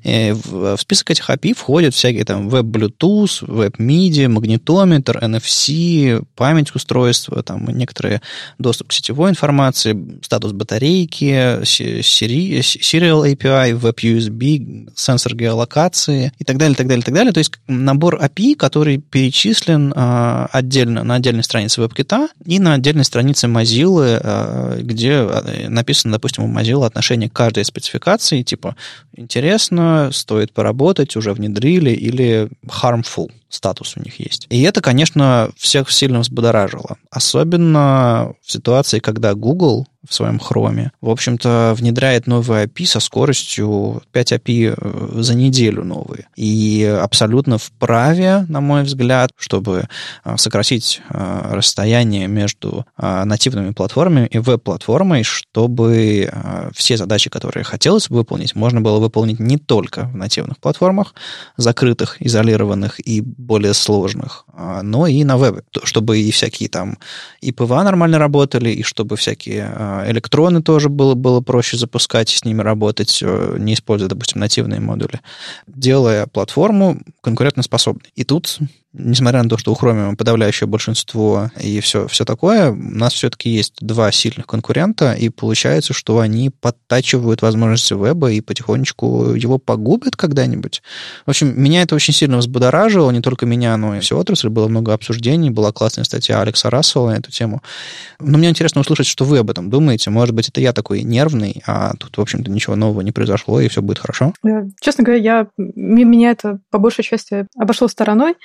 И в, в список этих API входят всякие там веб-Bluetooth, веб-MIDI, магнитометр, NFC, память устройства, там некоторые доступ к сетевой информации, статус батарейки, Serial API, веб-USB, сенсор геолокации и так далее, так далее, так далее. То есть набор API, который перечислен перечислен а, отдельно на отдельной странице WebKit и на отдельной странице Mozilla, а, где а, написано, допустим, у Mozilla отношение к каждой спецификации, типа интересно, стоит поработать, уже внедрили, или harmful статус у них есть. И это, конечно, всех сильно взбудоражило. Особенно в ситуации, когда Google в своем хроме, в общем-то, внедряет новые API со скоростью 5 API э, за неделю новые. И абсолютно вправе, на мой взгляд, чтобы э, сократить э, расстояние между нативными платформами и веб-платформой, чтобы все задачи, которые хотелось выполнить, можно было выполнить не только в нативных платформах, закрытых, изолированных и более сложных, но и на вебе, чтобы и всякие там и PWA нормально работали, и чтобы всякие электроны тоже было, было проще запускать и с ними работать, э, не используя, допустим, нативные модули, делая платформу конкурентоспособной. И тут несмотря на то, что у Chromium подавляющее большинство и все, все такое, у нас все-таки есть два сильных конкурента, и получается, что они подтачивают возможности веба и потихонечку его погубят когда-нибудь. В общем, меня это очень сильно взбудоражило, не только меня, но и всю отрасль. Было много обсуждений, была классная статья Алекса Рассела на эту тему. Но мне интересно услышать, что вы об этом думаете. Может быть, это я такой нервный, а тут, в общем-то, ничего нового не произошло, и все будет хорошо? Честно говоря, я, меня это по большей части обошло стороной.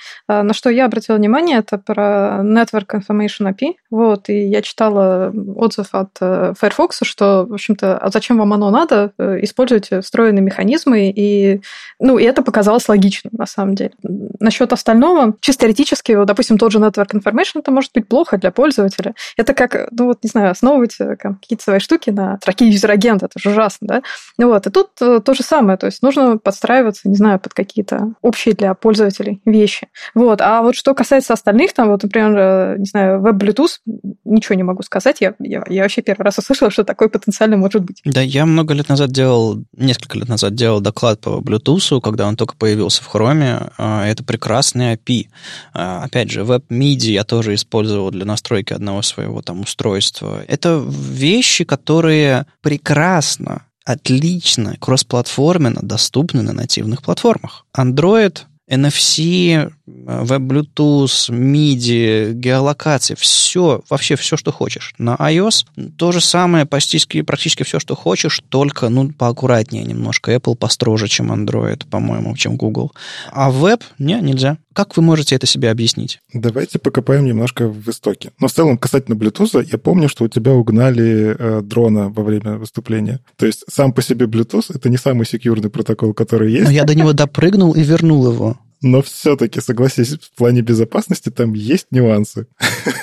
На что я обратила внимание, это про Network Information API. Вот, и я читала отзыв от э, Firefox, что, в общем-то, а зачем вам оно надо? Э, используйте встроенные механизмы, и, ну, и это показалось логичным, на самом деле. Насчет остального, чисто теоретически, вот, допустим, тот же Network Information, это может быть плохо для пользователя. Это как, ну, вот, не знаю, основывать э, какие-то свои штуки на строке юзер-агента, это же ужасно, да? Вот, и тут то же самое, то есть нужно подстраиваться, не знаю, под какие-то общие для пользователей вещи. Вот, а вот что касается остальных, там, вот, например, э, не знаю, веб-Bluetooth, ничего не могу сказать. Я, я, я вообще первый раз услышала, что такое потенциально может быть. Да, я много лет назад делал, несколько лет назад делал доклад по Bluetooth, когда он только появился в Chrome. А, это прекрасный API. А, опять же, веб-MIDI я тоже использовал для настройки одного своего там устройства. Это вещи, которые прекрасно отлично кроссплатформенно доступны на нативных платформах. Android NFC, веб-Bluetooth, MIDI, геолокация, все, вообще все, что хочешь. На iOS то же самое, практически, практически все, что хочешь, только, ну, поаккуратнее немножко. Apple построже, чем Android, по-моему, чем Google. А веб, не, нельзя. Как вы можете это себе объяснить? Давайте покопаем немножко в истоке. Но в целом, касательно Bluetooth, я помню, что у тебя угнали э, дрона во время выступления. То есть сам по себе Bluetooth — это не самый секьюрный протокол, который есть. Но я до него допрыгнул и вернул его. Но все-таки, согласись, в плане безопасности там есть нюансы.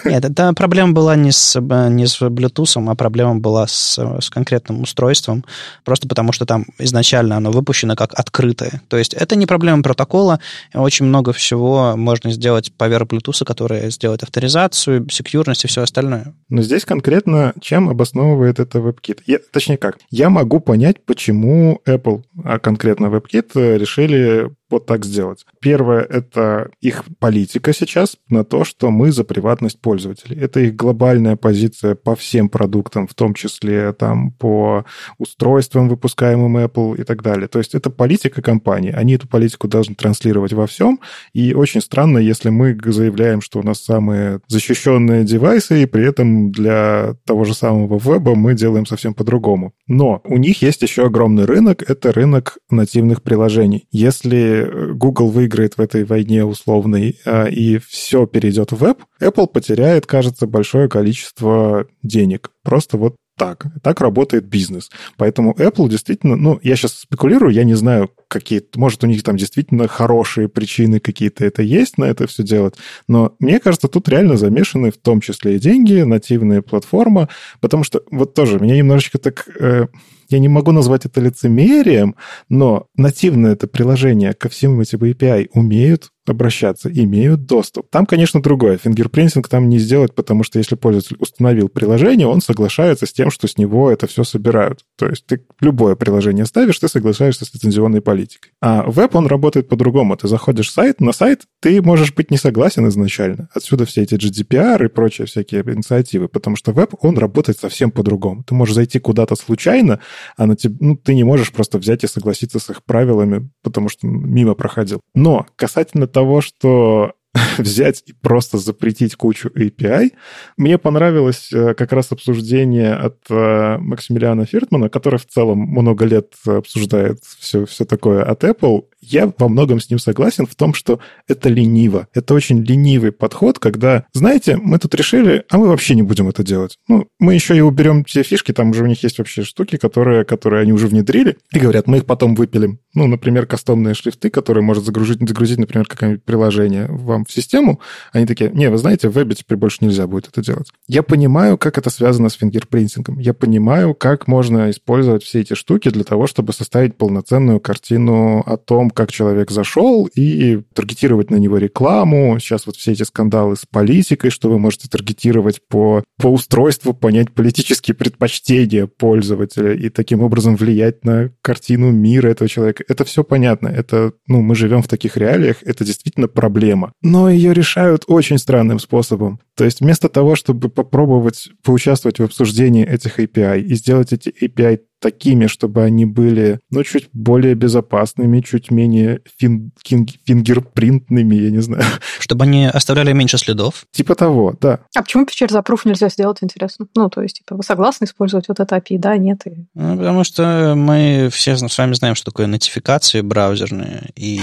Нет, это проблема была не с, не с Bluetooth, а проблема была с, с конкретным устройством, просто потому что там изначально оно выпущено как открытое. То есть это не проблема протокола, очень много всего можно сделать поверх Bluetooth, которое сделает авторизацию, секьюрность и все остальное. Но здесь конкретно чем обосновывает это WebKit? Я, точнее как, я могу понять, почему Apple, а конкретно WebKit, решили вот так сделать. Первое — это их политика сейчас на то, что мы за приватность пользователей. Это их глобальная позиция по всем продуктам, в том числе там по устройствам, выпускаемым Apple и так далее. То есть это политика компании. Они эту политику должны транслировать во всем. И очень странно, если мы заявляем, что у нас самые защищенные девайсы, и при этом для того же самого веба мы делаем совсем по-другому. Но у них есть еще огромный рынок, это рынок нативных приложений. Если Google выиграет в этой войне условной а, и все перейдет в веб, Apple потеряет, кажется, большое количество денег. Просто вот так. Так работает бизнес. Поэтому Apple действительно, ну, я сейчас спекулирую, я не знаю, какие, может, у них там действительно хорошие причины какие-то это есть на это все делать, но мне кажется, тут реально замешаны в том числе и деньги, нативная платформа, потому что вот тоже меня немножечко так... Э, я не могу назвать это лицемерием, но нативное это приложение ко всем этим API умеют обращаться, имеют доступ. Там, конечно, другое. Фингерпринтинг там не сделать, потому что если пользователь установил приложение, он соглашается с тем, что с него это все собирают. То есть ты любое приложение ставишь, ты соглашаешься с лицензионной политикой. А веб, он работает по-другому. Ты заходишь в сайт, на сайт ты можешь быть не согласен изначально. Отсюда все эти GDPR и прочие всякие инициативы, потому что веб, он работает совсем по-другому. Ты можешь зайти куда-то случайно, а на тебе, ну, ты не можешь просто взять и согласиться с их правилами, потому что мимо проходил. Но касательно того, что взять и просто запретить кучу API. Мне понравилось э, как раз обсуждение от э, Максимилиана Фиртмана, который в целом много лет обсуждает все, все такое от Apple, я во многом с ним согласен в том, что это лениво. Это очень ленивый подход, когда, знаете, мы тут решили, а мы вообще не будем это делать. Ну, мы еще и уберем те фишки, там уже у них есть вообще штуки, которые, которые они уже внедрили, и говорят, мы их потом выпилим. Ну, например, кастомные шрифты, которые может загрузить, загрузить например, какое-нибудь приложение вам в систему. Они такие, не, вы знаете, в вебе теперь больше нельзя будет это делать. Я понимаю, как это связано с фингерпринтингом. Я понимаю, как можно использовать все эти штуки для того, чтобы составить полноценную картину о том, как человек зашел, и таргетировать на него рекламу. Сейчас вот все эти скандалы с политикой, что вы можете таргетировать по, по устройству, понять политические предпочтения пользователя и таким образом влиять на картину мира этого человека. Это все понятно. Это, ну, мы живем в таких реалиях, это действительно проблема. Но ее решают очень странным способом. То есть вместо того, чтобы попробовать поучаствовать в обсуждении этих API и сделать эти API такими, чтобы они были, ну, чуть более безопасными, чуть менее фин, фин, фингерпринтными, я не знаю. Чтобы они оставляли меньше следов? Типа того, да. А почему Picture Заproof нельзя сделать, интересно? Ну, то есть, типа, вы согласны использовать вот это API, да, нет? И... Ну, потому что мы все с вами знаем, что такое нотификации браузерные, и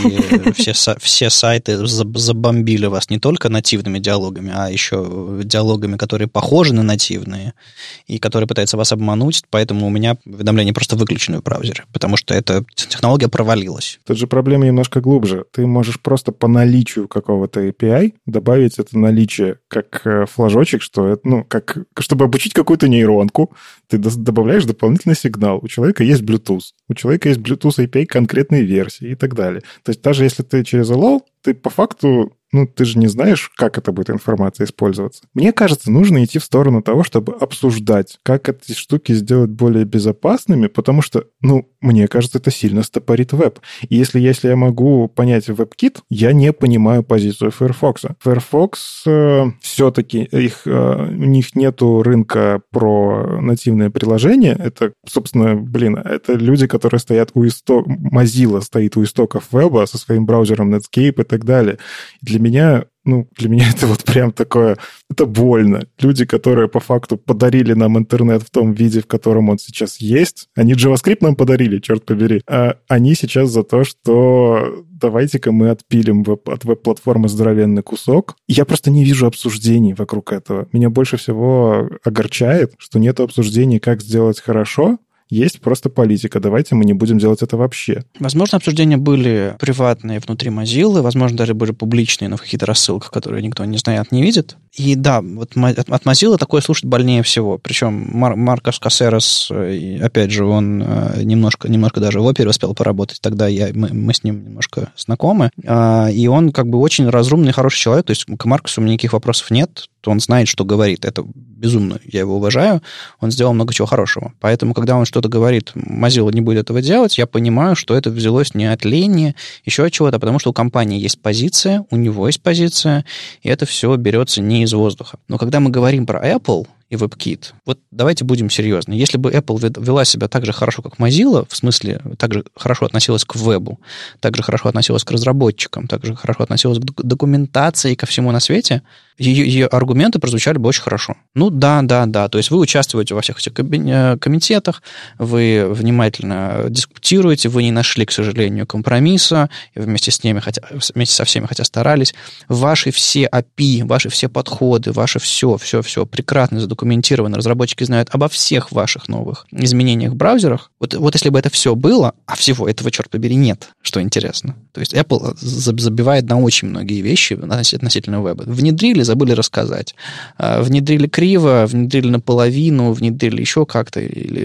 все, все сайты забомбили вас не только нативными диалогами, а еще диалогами, которые похожи на нативные, и которые пытаются вас обмануть, поэтому у меня уведомления просто выключены в браузере, потому что эта технология провалилась. Тут же проблема немножко глубже. Ты можешь просто по наличию какого-то API добавить это наличие как э, флажочек, что это, ну, как, чтобы обучить какую-то нейронку, ты добавляешь дополнительный сигнал. У человека есть Bluetooth, у человека есть Bluetooth API конкретной версии и так далее. То есть даже если ты через Hello, ты по факту ну, ты же не знаешь, как эта будет информация использоваться. Мне кажется, нужно идти в сторону того, чтобы обсуждать, как эти штуки сделать более безопасными, потому что, ну, мне кажется, это сильно стопорит веб. И если, если я могу понять WebKit, я не понимаю позицию Firefox. Firefox э, все-таки, их, э, у них нету рынка про нативное приложение. Это, собственно, блин, это люди, которые стоят у истоков... Mozilla стоит у истоков веба со своим браузером Netscape и так далее. Для меня ну, для меня это вот прям такое, это больно. Люди, которые по факту подарили нам интернет в том виде, в котором он сейчас есть, они JavaScript нам подарили, черт побери, а они сейчас за то, что давайте-ка мы отпилим веб, от веб-платформы здоровенный кусок. Я просто не вижу обсуждений вокруг этого. Меня больше всего огорчает, что нет обсуждений, как сделать хорошо, есть просто политика. Давайте мы не будем делать это вообще. Возможно, обсуждения были приватные внутри Mozilla, возможно, даже были публичные, но в каких-то рассылках, которые никто не знает, не видит. И да, вот от Mozilla такое слушать больнее всего. Причем Мар Маркос Кассерос, э, опять же, он э, немножко, немножко даже в опере успел поработать. Тогда я, мы, мы с ним немножко знакомы. А, и он как бы очень разумный, хороший человек. То есть к Маркусу у меня никаких вопросов нет. Он знает, что говорит. Это безумно. Я его уважаю. Он сделал много чего хорошего. Поэтому, когда он что-то говорит, Mozilla не будет этого делать, я понимаю, что это взялось не от лени, еще от чего-то, потому что у компании есть позиция, у него есть позиция, и это все берется не из воздуха. Но когда мы говорим про Apple, и WebKit. Вот давайте будем серьезны. Если бы Apple вела себя так же хорошо, как Mozilla, в смысле, так же хорошо относилась к вебу, так же хорошо относилась к разработчикам, так же хорошо относилась к документации и ко всему на свете, ее, ее аргументы прозвучали бы очень хорошо. Ну да, да, да. То есть вы участвуете во всех этих э, комитетах, вы внимательно дискутируете, вы не нашли, к сожалению, компромисса, вместе с ними, хотя, вместе со всеми, хотя старались. Ваши все API, ваши все подходы, ваше все, все, все прекрасно задокументировано. Разработчики знают обо всех ваших новых изменениях в браузерах. Вот, вот если бы это все было, а всего этого, черт побери, нет, что интересно. То есть Apple забивает на очень многие вещи относительно веба. Внедрили забыли рассказать. А, внедрили криво, внедрили наполовину, внедрили еще как-то, или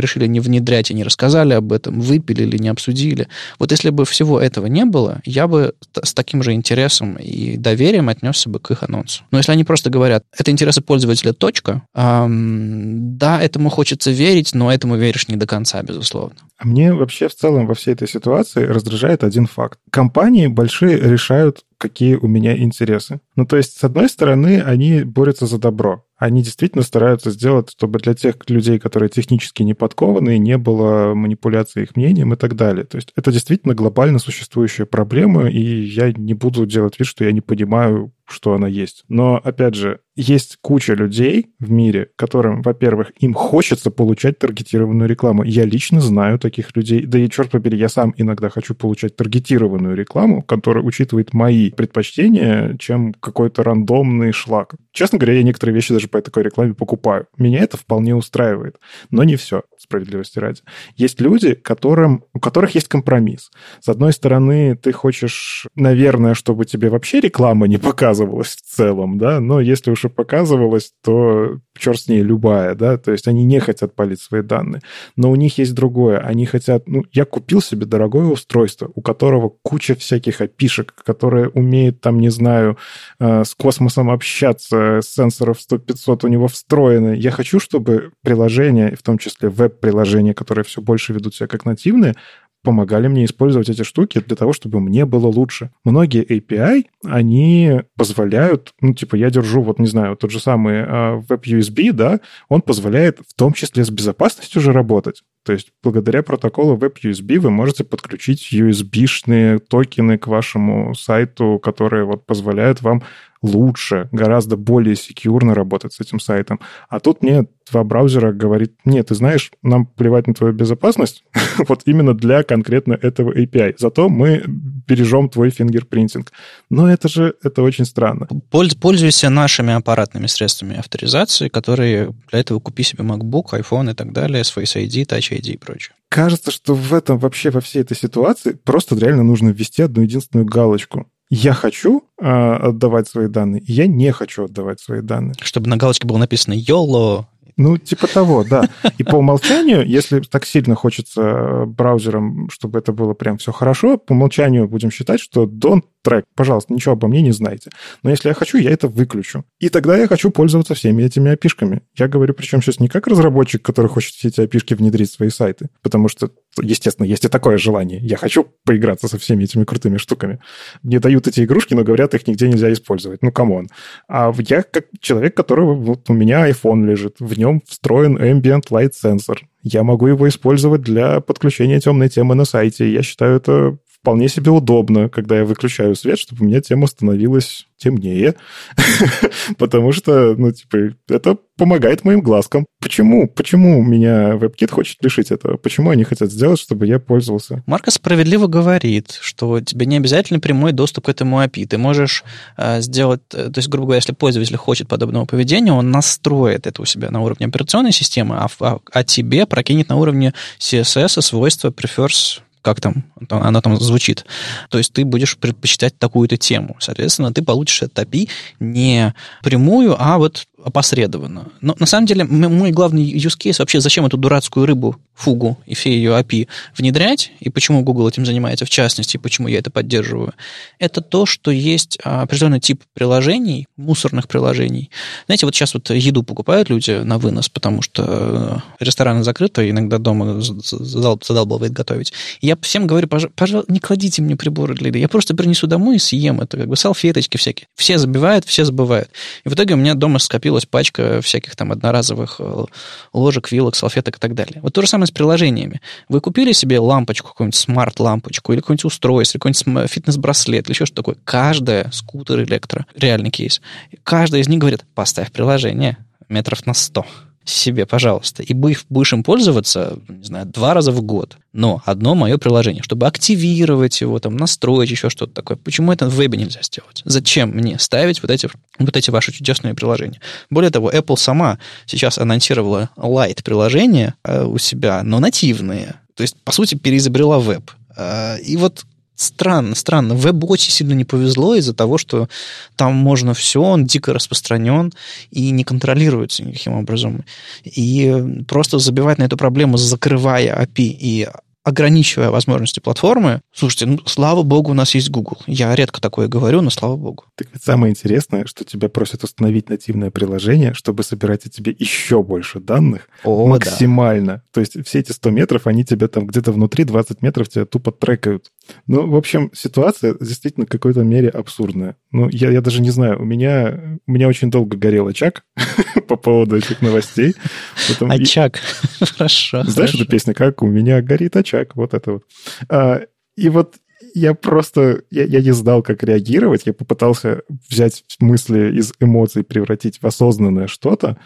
решили не внедрять и не рассказали об этом, выпилили, не обсудили. Вот если бы всего этого не было, я бы с таким же интересом и доверием отнесся бы к их анонсу. Но если они просто говорят, это интересы пользователя, точка, эм, да, этому хочется верить, но этому веришь не до конца, безусловно. А мне вообще в целом во всей этой ситуации раздражает один факт. Компании большие решают, какие у меня интересы. Ну, то есть, с одной стороны, они борются за добро. Они действительно стараются сделать, чтобы для тех людей, которые технически не подкованы, не было манипуляции их мнением и так далее. То есть это действительно глобально существующая проблема, и я не буду делать вид, что я не понимаю, что она есть. Но, опять же, есть куча людей в мире, которым, во-первых, им хочется получать таргетированную рекламу. Я лично знаю таких людей. Да и, черт побери, я сам иногда хочу получать таргетированную рекламу, которая учитывает мои предпочтения, чем какой-то рандомный шлак. Честно говоря, я некоторые вещи даже по такой рекламе покупаю. Меня это вполне устраивает. Но не все, справедливости ради. Есть люди, которым, у которых есть компромисс. С одной стороны, ты хочешь, наверное, чтобы тебе вообще реклама не показывалась в целом, да, но если уж и показывалась, то черт с ней, любая, да, то есть они не хотят палить свои данные. Но у них есть другое. Они хотят, ну, я купил себе дорогое устройство, у которого куча всяких опишек, которое умеет, там, не знаю, э, с космосом общаться, сенсоров 100-500 у него встроены. Я хочу, чтобы приложения, в том числе веб-приложения, которые все больше ведут себя как нативные, помогали мне использовать эти штуки для того, чтобы мне было лучше. Многие API, они позволяют, ну, типа, я держу, вот, не знаю, тот же самый uh, WebUSB, да, он позволяет в том числе с безопасностью же работать. То есть благодаря протоколу WebUSB вы можете подключить USB-шные токены к вашему сайту, которые вот позволяют вам лучше, гораздо более секьюрно работать с этим сайтом. А тут мне два браузера говорит, нет, ты знаешь, нам плевать на твою безопасность, вот именно для конкретно этого API. Зато мы бережем твой фингерпринтинг. Но это же, это очень странно. Пользуйся нашими аппаратными средствами авторизации, которые для этого купи себе MacBook, iPhone и так далее, с Face ID, Touch ID и прочее. Кажется, что в этом вообще, во всей этой ситуации просто реально нужно ввести одну единственную галочку я хочу э, отдавать свои данные, я не хочу отдавать свои данные. Чтобы на галочке было написано YOLO. Ну, типа того, да. И по умолчанию, если так сильно хочется браузером, чтобы это было прям все хорошо, по умолчанию будем считать, что don't track. Пожалуйста, ничего обо мне не знаете. Но если я хочу, я это выключу. И тогда я хочу пользоваться всеми этими API-шками. Я говорю, причем сейчас не как разработчик, который хочет все эти API внедрить в свои сайты, потому что, естественно, есть и такое желание. Я хочу поиграться со всеми этими крутыми штуками. Мне дают эти игрушки, но говорят, их нигде нельзя использовать. Ну, come on. А я как человек, которого... Вот у меня iPhone лежит, в нем встроен Ambient Light Sensor. Я могу его использовать для подключения темной темы на сайте. Я считаю это вполне себе удобно, когда я выключаю свет, чтобы у меня тема становилась темнее, потому что, ну, типа, это помогает моим глазкам. Почему? Почему меня WebKit хочет лишить этого? Почему они хотят сделать, чтобы я пользовался? Марка справедливо говорит, что тебе не обязательно прямой доступ к этому API. Ты можешь э, сделать, э, то есть, грубо говоря, если пользователь хочет подобного поведения, он настроит это у себя на уровне операционной системы, а, а, а тебе прокинет на уровне CSS свойства prefers как там оно там звучит. То есть ты будешь предпочитать такую-то тему. Соответственно, ты получишь этот API не прямую, а вот опосредованно. Но на самом деле мой главный use case вообще, зачем эту дурацкую рыбу, фугу и все ее API внедрять, и почему Google этим занимается в частности, и почему я это поддерживаю, это то, что есть определенный тип приложений, мусорных приложений. Знаете, вот сейчас вот еду покупают люди на вынос, потому что рестораны закрыты, иногда дома задалбывает готовить. Я всем говорю, пожалуйста, не кладите мне приборы для еды, я просто принесу домой и съем это, как бы салфеточки всякие. Все забивают, все забывают. И в итоге у меня дома скопилось появилась пачка всяких там одноразовых э, ложек, вилок, салфеток и так далее. Вот то же самое с приложениями. Вы купили себе лампочку, какую-нибудь смарт-лампочку, или какое-нибудь устройство, или какой-нибудь фитнес-браслет, или еще что такое. Каждая скутер, электро, реальный кейс, каждая из них говорит, поставь приложение метров на 100 себе, пожалуйста, и будешь им пользоваться, не знаю, два раза в год. Но одно мое приложение, чтобы активировать его, там, настроить еще что-то такое. Почему это в вебе нельзя сделать? Зачем мне ставить вот эти, вот эти ваши чудесные приложения? Более того, Apple сама сейчас анонсировала Light приложения э, у себя, но нативные. То есть, по сути, переизобрела веб. Э, и вот странно, странно. Вебу очень сильно не повезло из-за того, что там можно все, он дико распространен и не контролируется никаким образом. И просто забивать на эту проблему, закрывая API и ограничивая возможности платформы, слушайте, ну, слава богу, у нас есть Google. Я редко такое говорю, но слава богу. Так ведь самое интересное, что тебя просят установить нативное приложение, чтобы собирать о тебе еще больше данных О, максимально. Да. То есть все эти 100 метров, они тебя там где-то внутри 20 метров тебя тупо трекают. Ну, в общем, ситуация действительно в какой-то мере абсурдная. Ну, я, я даже не знаю, у меня, у меня очень долго горел очаг по поводу этих новостей. Очаг, хорошо. Знаешь эту песню, как «У меня горит очаг»? Человек, вот это вот. А, и вот я просто, я, я не знал, как реагировать, я попытался взять мысли из эмоций, превратить в осознанное что-то,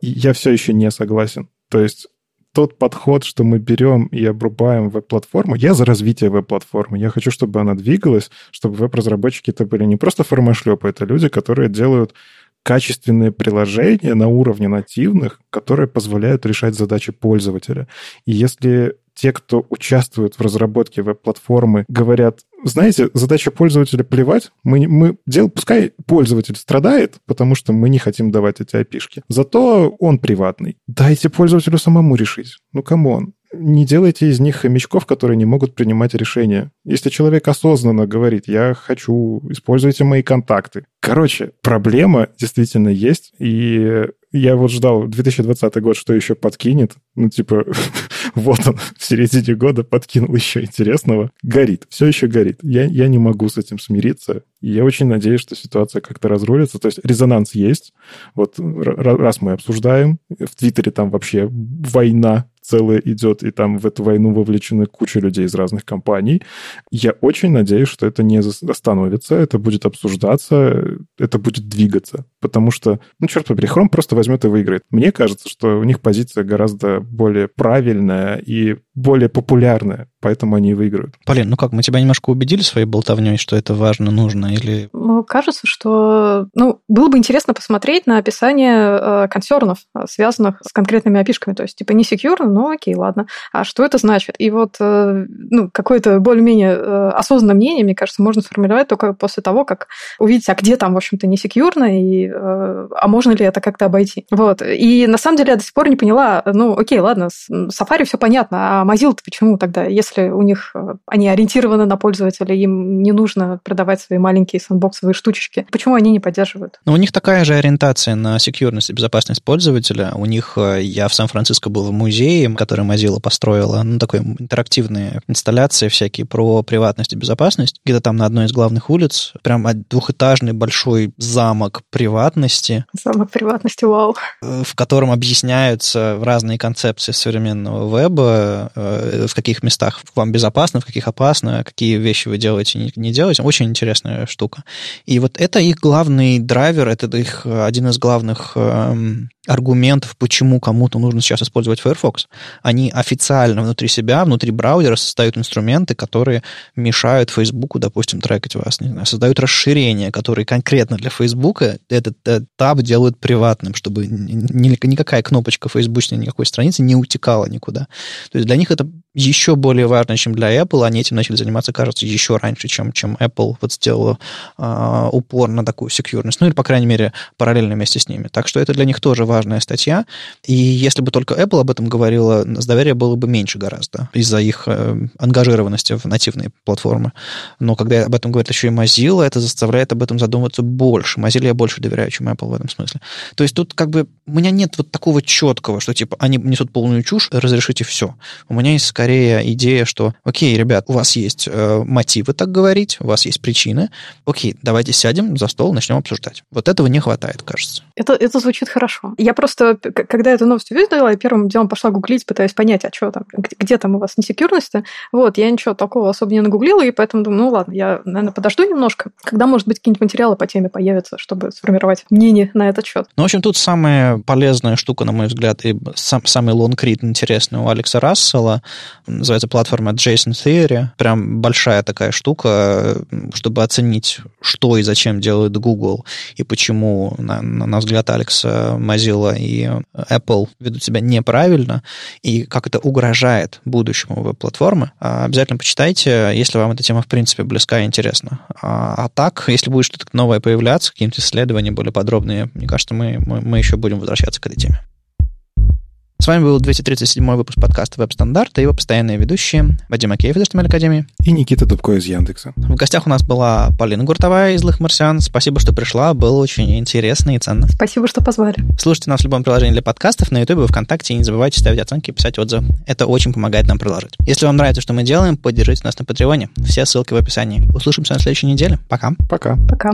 и я все еще не согласен. То есть тот подход, что мы берем и обрубаем веб-платформу, я за развитие веб-платформы. Я хочу, чтобы она двигалась, чтобы веб-разработчики это были не просто формашлепы, это люди, которые делают качественные приложения на уровне нативных, которые позволяют решать задачи пользователя. И если те, кто участвует в разработке веб-платформы, говорят, знаете, задача пользователя плевать, мы, мы дел, пускай пользователь страдает, потому что мы не хотим давать эти API-шки. Зато он приватный. Дайте пользователю самому решить. Ну, come on не делайте из них хомячков, которые не могут принимать решения. Если человек осознанно говорит, я хочу, используйте мои контакты. Короче, проблема действительно есть, и я вот ждал 2020 год, что еще подкинет. Ну, типа, вот он в середине года подкинул еще интересного. Горит, все еще горит. Я, я не могу с этим смириться. И я очень надеюсь, что ситуация как-то разрулится. То есть резонанс есть. Вот раз мы обсуждаем, в Твиттере там вообще война целая идет, и там в эту войну вовлечены куча людей из разных компаний. Я очень надеюсь, что это не остановится, это будет обсуждаться, это будет двигаться. Потому что, ну, черт побери, Chrome просто возьмет и выиграет. Мне кажется, что у них позиция гораздо более правильная и более популярная, поэтому они и выиграют. Полин, ну как, мы тебя немножко убедили своей болтовней, что это важно, нужно, или... Ну, кажется, что... Ну, было бы интересно посмотреть на описание э, консернов, связанных с конкретными опишками. То есть, типа, не секьюрно, ну окей, ладно. А что это значит? И вот э, ну, какое-то более-менее э, осознанное мнение, мне кажется, можно сформировать только после того, как увидеть, а где там, в общем-то, не секьюрно, и, э, а можно ли это как-то обойти. Вот. И на самом деле я до сих пор не поняла, ну окей, ладно, с Safari все понятно, а А Mozilla почему тогда, если у них э, они ориентированы на пользователя, им не нужно продавать свои маленькие сэндбоксовые штучки, почему они не поддерживают? Ну, у них такая же ориентация на секьюрность и безопасность пользователя. У них, э, я в Сан-Франциско был в музее, который Mozilla построила, ну, такой интерактивные инсталляции всякие про приватность и безопасность. Где-то там на одной из главных улиц прям двухэтажный большой замок приватности. Замок приватности, вау. Э, в котором объясняются разные концепции современного веба, в каких местах вам безопасно, в каких опасно, какие вещи вы делаете, не, делаете. Очень интересная штука. И вот это их главный драйвер, это их один из главных эм, аргументов, почему кому-то нужно сейчас использовать Firefox. Они официально внутри себя, внутри браузера создают инструменты, которые мешают Facebook, допустим, трекать вас. Не знаю, создают расширения, которые конкретно для Facebook этот, этот таб делают приватным, чтобы ни, никакая кнопочка Facebook никакой страницы не утекала никуда. То есть для них это еще более важно, чем для Apple. Они этим начали заниматься, кажется, еще раньше, чем, чем Apple вот сделала э, упор на такую секьюрность. Ну или, по крайней мере, параллельно вместе с ними. Так что это для них тоже важная статья. И если бы только Apple об этом говорила, с доверия было бы меньше гораздо из-за их э, ангажированности в нативные платформы. Но когда об этом говорит еще и Mozilla, это заставляет об этом задумываться больше. Mozilla я больше доверяю, чем Apple в этом смысле. То есть тут как бы у меня нет вот такого четкого, что типа они несут полную чушь, разрешите все. У меня есть скорее идея, что, окей, ребят, у вас есть э, мотивы так говорить, у вас есть причины, окей, давайте сядем за стол, начнем обсуждать. Вот этого не хватает, кажется. Это, это звучит хорошо. Я просто, когда эту новость увидела, я первым делом пошла гуглить, пытаясь понять, а что там, где, где там у вас несекьюрность Вот, я ничего такого особо не нагуглила, и поэтому думаю, ну ладно, я, наверное, подожду немножко, когда, может быть, какие-нибудь материалы по теме появятся, чтобы сформировать мнение на этот счет. Ну, в общем, тут самая полезная штука, на мой взгляд, и сам, самый лонгрид интересный у Алекса Рассела, называется платформа Jason Theory. Прям большая такая штука, чтобы оценить, что и зачем делает Google, и почему, на, на взгляд Алекса, Mozilla и Apple ведут себя неправильно, и как это угрожает будущему веб-платформы. А обязательно почитайте, если вам эта тема, в принципе, близка и интересна. А, а так, если будет что-то новое появляться, какие-нибудь исследования более подробные, мне кажется, мы, мы, мы еще будем возвращаться к этой теме. С вами был 237 выпуск подкаста «Веб-стандарты» и его постоянные ведущие Вадим Макеев из HTML Академии. И Никита Дубко из Яндекса. В гостях у нас была Полина Гуртовая из «Злых марсиан». Спасибо, что пришла. Было очень интересно и ценно. Спасибо, что позвали. Слушайте нас в любом приложении для подкастов, на YouTube и ВКонтакте. И не забывайте ставить оценки и писать отзывы. Это очень помогает нам продолжать. Если вам нравится, что мы делаем, поддержите нас на Патреоне. Все ссылки в описании. Услышимся на следующей неделе. Пока. Пока. Пока.